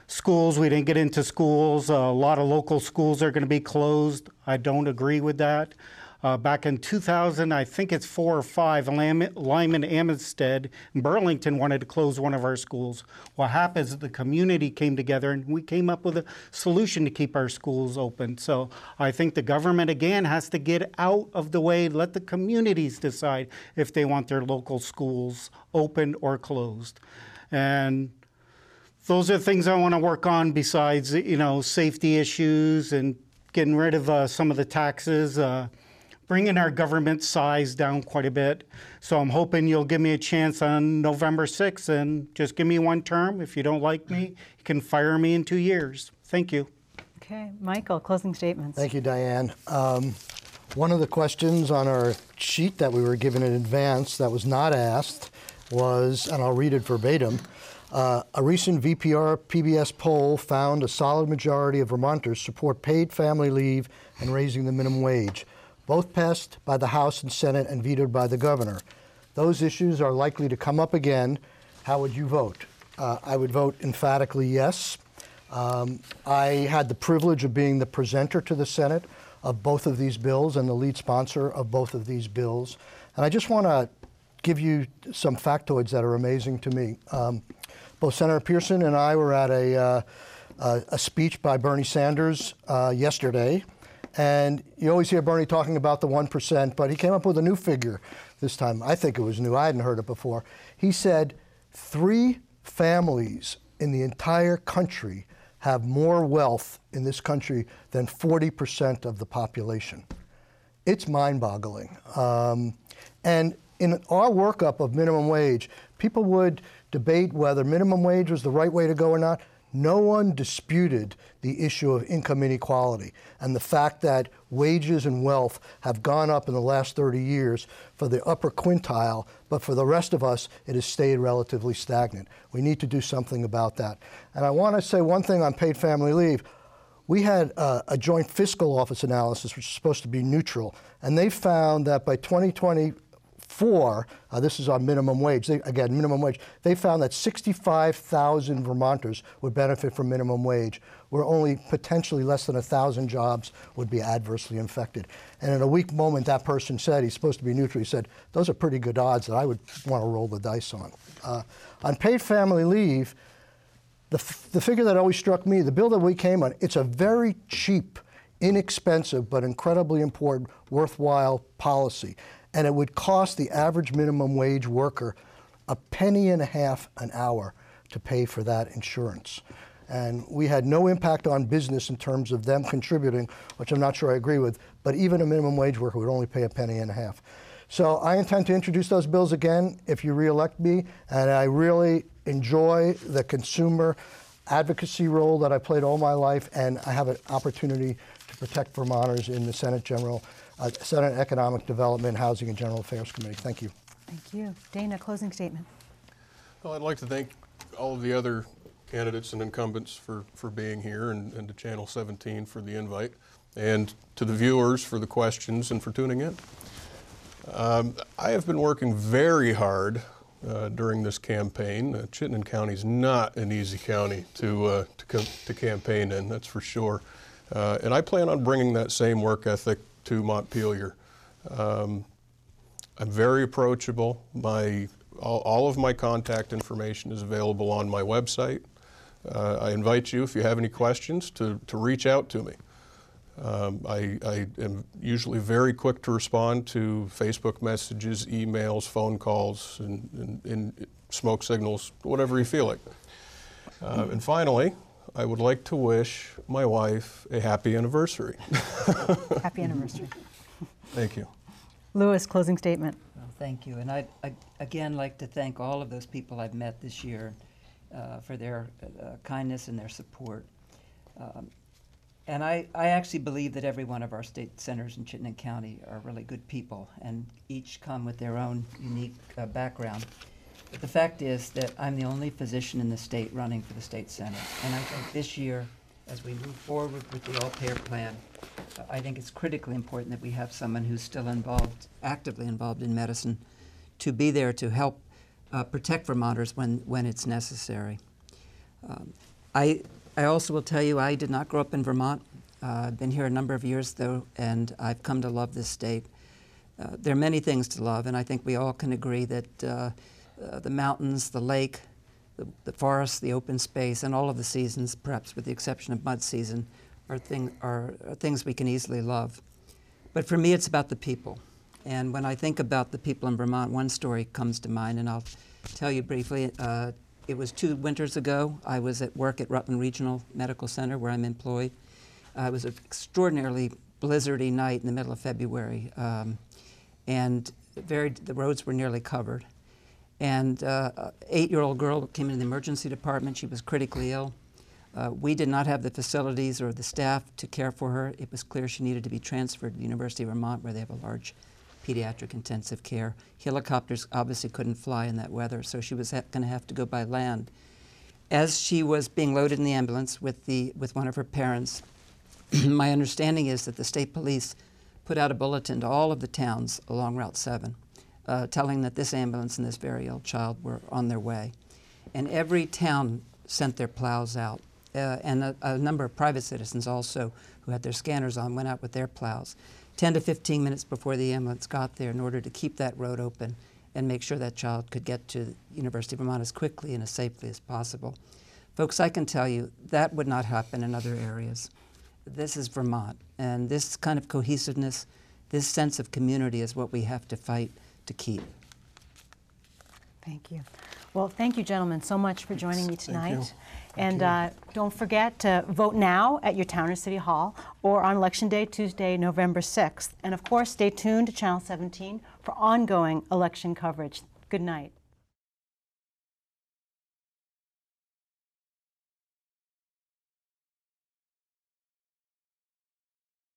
schools. We didn't get into schools. a lot of local schools are going to be closed. I don't agree with that. Uh, back in 2000, I think it's four or five, Lyman, Amsden and Burlington wanted to close one of our schools. What happened is the community came together and we came up with a solution to keep our schools open. So I think the government, again, has to get out of the way, let the communities decide if they want their local schools open or closed. And those are things I want to work on besides, you know, safety issues and getting rid of uh, some of the taxes. Uh, bringing our government size down quite a bit. So I'm hoping you'll give me a chance on November 6th and just give me one term. If you don't like me, you can fire me in two years. Thank you. Okay, Michael, closing statements. Thank you, Diane. Um, one of the questions on our sheet that we were given in advance that was not asked was, and I'll read it verbatim. Uh, a recent VPR PBS poll found a solid majority of Vermonters support paid family leave and raising the minimum wage both passed by the House and Senate and vetoed by the governor. Those issues are likely to come up again. How would you vote? Uh, I would vote emphatically yes. Um, I had the privilege of being the presenter to the Senate of both of these bills and the lead sponsor of both of these bills. And I just want to give you some factoids that are amazing to me. Um, both Senator Pearson and I were at a, uh, a, a speech by Bernie Sanders uh, yesterday and you always hear Bernie talking about the 1%, but he came up with a new figure this time. I think it was new. I hadn't heard it before. He said three families in the entire country have more wealth in this country than 40% of the population. It's mind boggling. Um, and in our workup of minimum wage, people would debate whether minimum wage was the right way to go or not. No one disputed the issue of income inequality and the fact that wages and wealth have gone up in the last 30 years for the upper quintile, but for the rest of us, it has stayed relatively stagnant. We need to do something about that. And I want to say one thing on paid family leave. We had uh, a joint fiscal office analysis, which is supposed to be neutral, and they found that by 2020, four, uh, this is on minimum wage, they, again, minimum wage, they found that 65,000 Vermonters would benefit from minimum wage, where only potentially less than 1,000 jobs would be adversely affected. And in a weak moment, that person said, he's supposed to be neutral, he said, those are pretty good odds that I would want to roll the dice on. Uh, on paid family leave, the, the figure that always struck me, the bill that we came on, it's a very cheap, inexpensive, but incredibly important, worthwhile policy and it would cost the average minimum wage worker a penny and a half an hour to pay for that insurance. And we had no impact on business in terms of them contributing, which I'm not sure I agree with, but even a minimum wage worker would only pay a penny and a half. So I intend to introduce those bills again if you reelect me, and I really enjoy the consumer advocacy role that I played all my life, and I have an opportunity to protect Vermonters in the Senate General uh, Senate Economic Development, Housing and General Affairs Committee. Thank you. Thank you. Dana, closing statement. Well, I'd like to thank all of the other candidates and incumbents for, for being here and, and to Channel 17 for the invite and to the viewers for the questions and for tuning in. Um, I have been working very hard uh, during this campaign. Uh, Chittenden County is not an easy county to, uh, to, to, campaign in, that's for sure. Uh, and I plan on bringing that same work ethic to Montpelier. Um, I'm very approachable. My, all, all, of my contact information is available on my website. Uh, I invite you, if you have any questions, to, to reach out to me. Um, I, I am usually very quick to respond to Facebook messages, emails, phone calls, and, and, and smoke signals, whatever you feel like. Uh, and finally, I would like to wish my wife a happy anniversary. Happy anniversary. Thank you. Lewis, closing statement. Well, thank you. And I'd I, again like to thank all of those people I've met this year uh, for their uh, kindness and their support. Um, and I, I actually believe that every one of our state senators in Chittenden County are really good people and each come with their own unique uh, background. The fact is that I'm the only physician in the state running for the state senate. And I think this year, as we move forward with the all-payer plan, uh, I think it's critically important that we have someone who's still involved, actively involved in medicine, to be there to help uh, protect Vermonters when, when it's necessary. Um, I, I also will tell you, I did not grow up in Vermont. Uh, I've been here a number of years, though, and I've come to love this state. Uh, there are many things to love, and I think we all can agree that uh, the mountains, the lake, the, the forest, the open space, and all of the seasons, perhaps with the exception of mud season, are, thing, are, are things we can easily love. But for me, it's about the people. And when I think about the people in Vermont, one story comes to mind, and I'll tell you briefly. Uh, it was two winters ago. I was at work at Rutland Regional Medical Center, where I'm employed. Uh, it was an extraordinarily blizzardy night in the middle of February, um, and very, the roads were nearly covered. And uh, an eight-year-old girl came into the emergency department. She was critically ill. Uh, we did not have the facilities or the staff to care for her. It was clear she needed to be transferred to the University of Vermont, where they have a large pediatric intensive care. Helicopters obviously couldn't fly in that weather, so she was going to have to go by land. As she was being loaded in the ambulance with, the, with one of her parents, my understanding is that the state police put out a bulletin to all of the towns along Route 7 uh, telling that this ambulance and this very ill child were on their way. And every town sent their plows out. Uh, and a, a number of private citizens also who had their scanners on went out with their plows. 10 to 15 minutes before the ambulance got there in order to keep that road open and make sure that child could get to University of Vermont as quickly and as safely as possible. Folks, I can tell you that would not happen in other areas. This is Vermont, and this kind of cohesiveness, this sense of community is what we have to fight to keep. Thank you. Well, thank you, gentlemen, so much for joining me tonight. And uh, don't forget to vote now at your town or city hall or on Election Day, Tuesday, November 6th. And of course, stay tuned to Channel 17 for ongoing election coverage. Good night.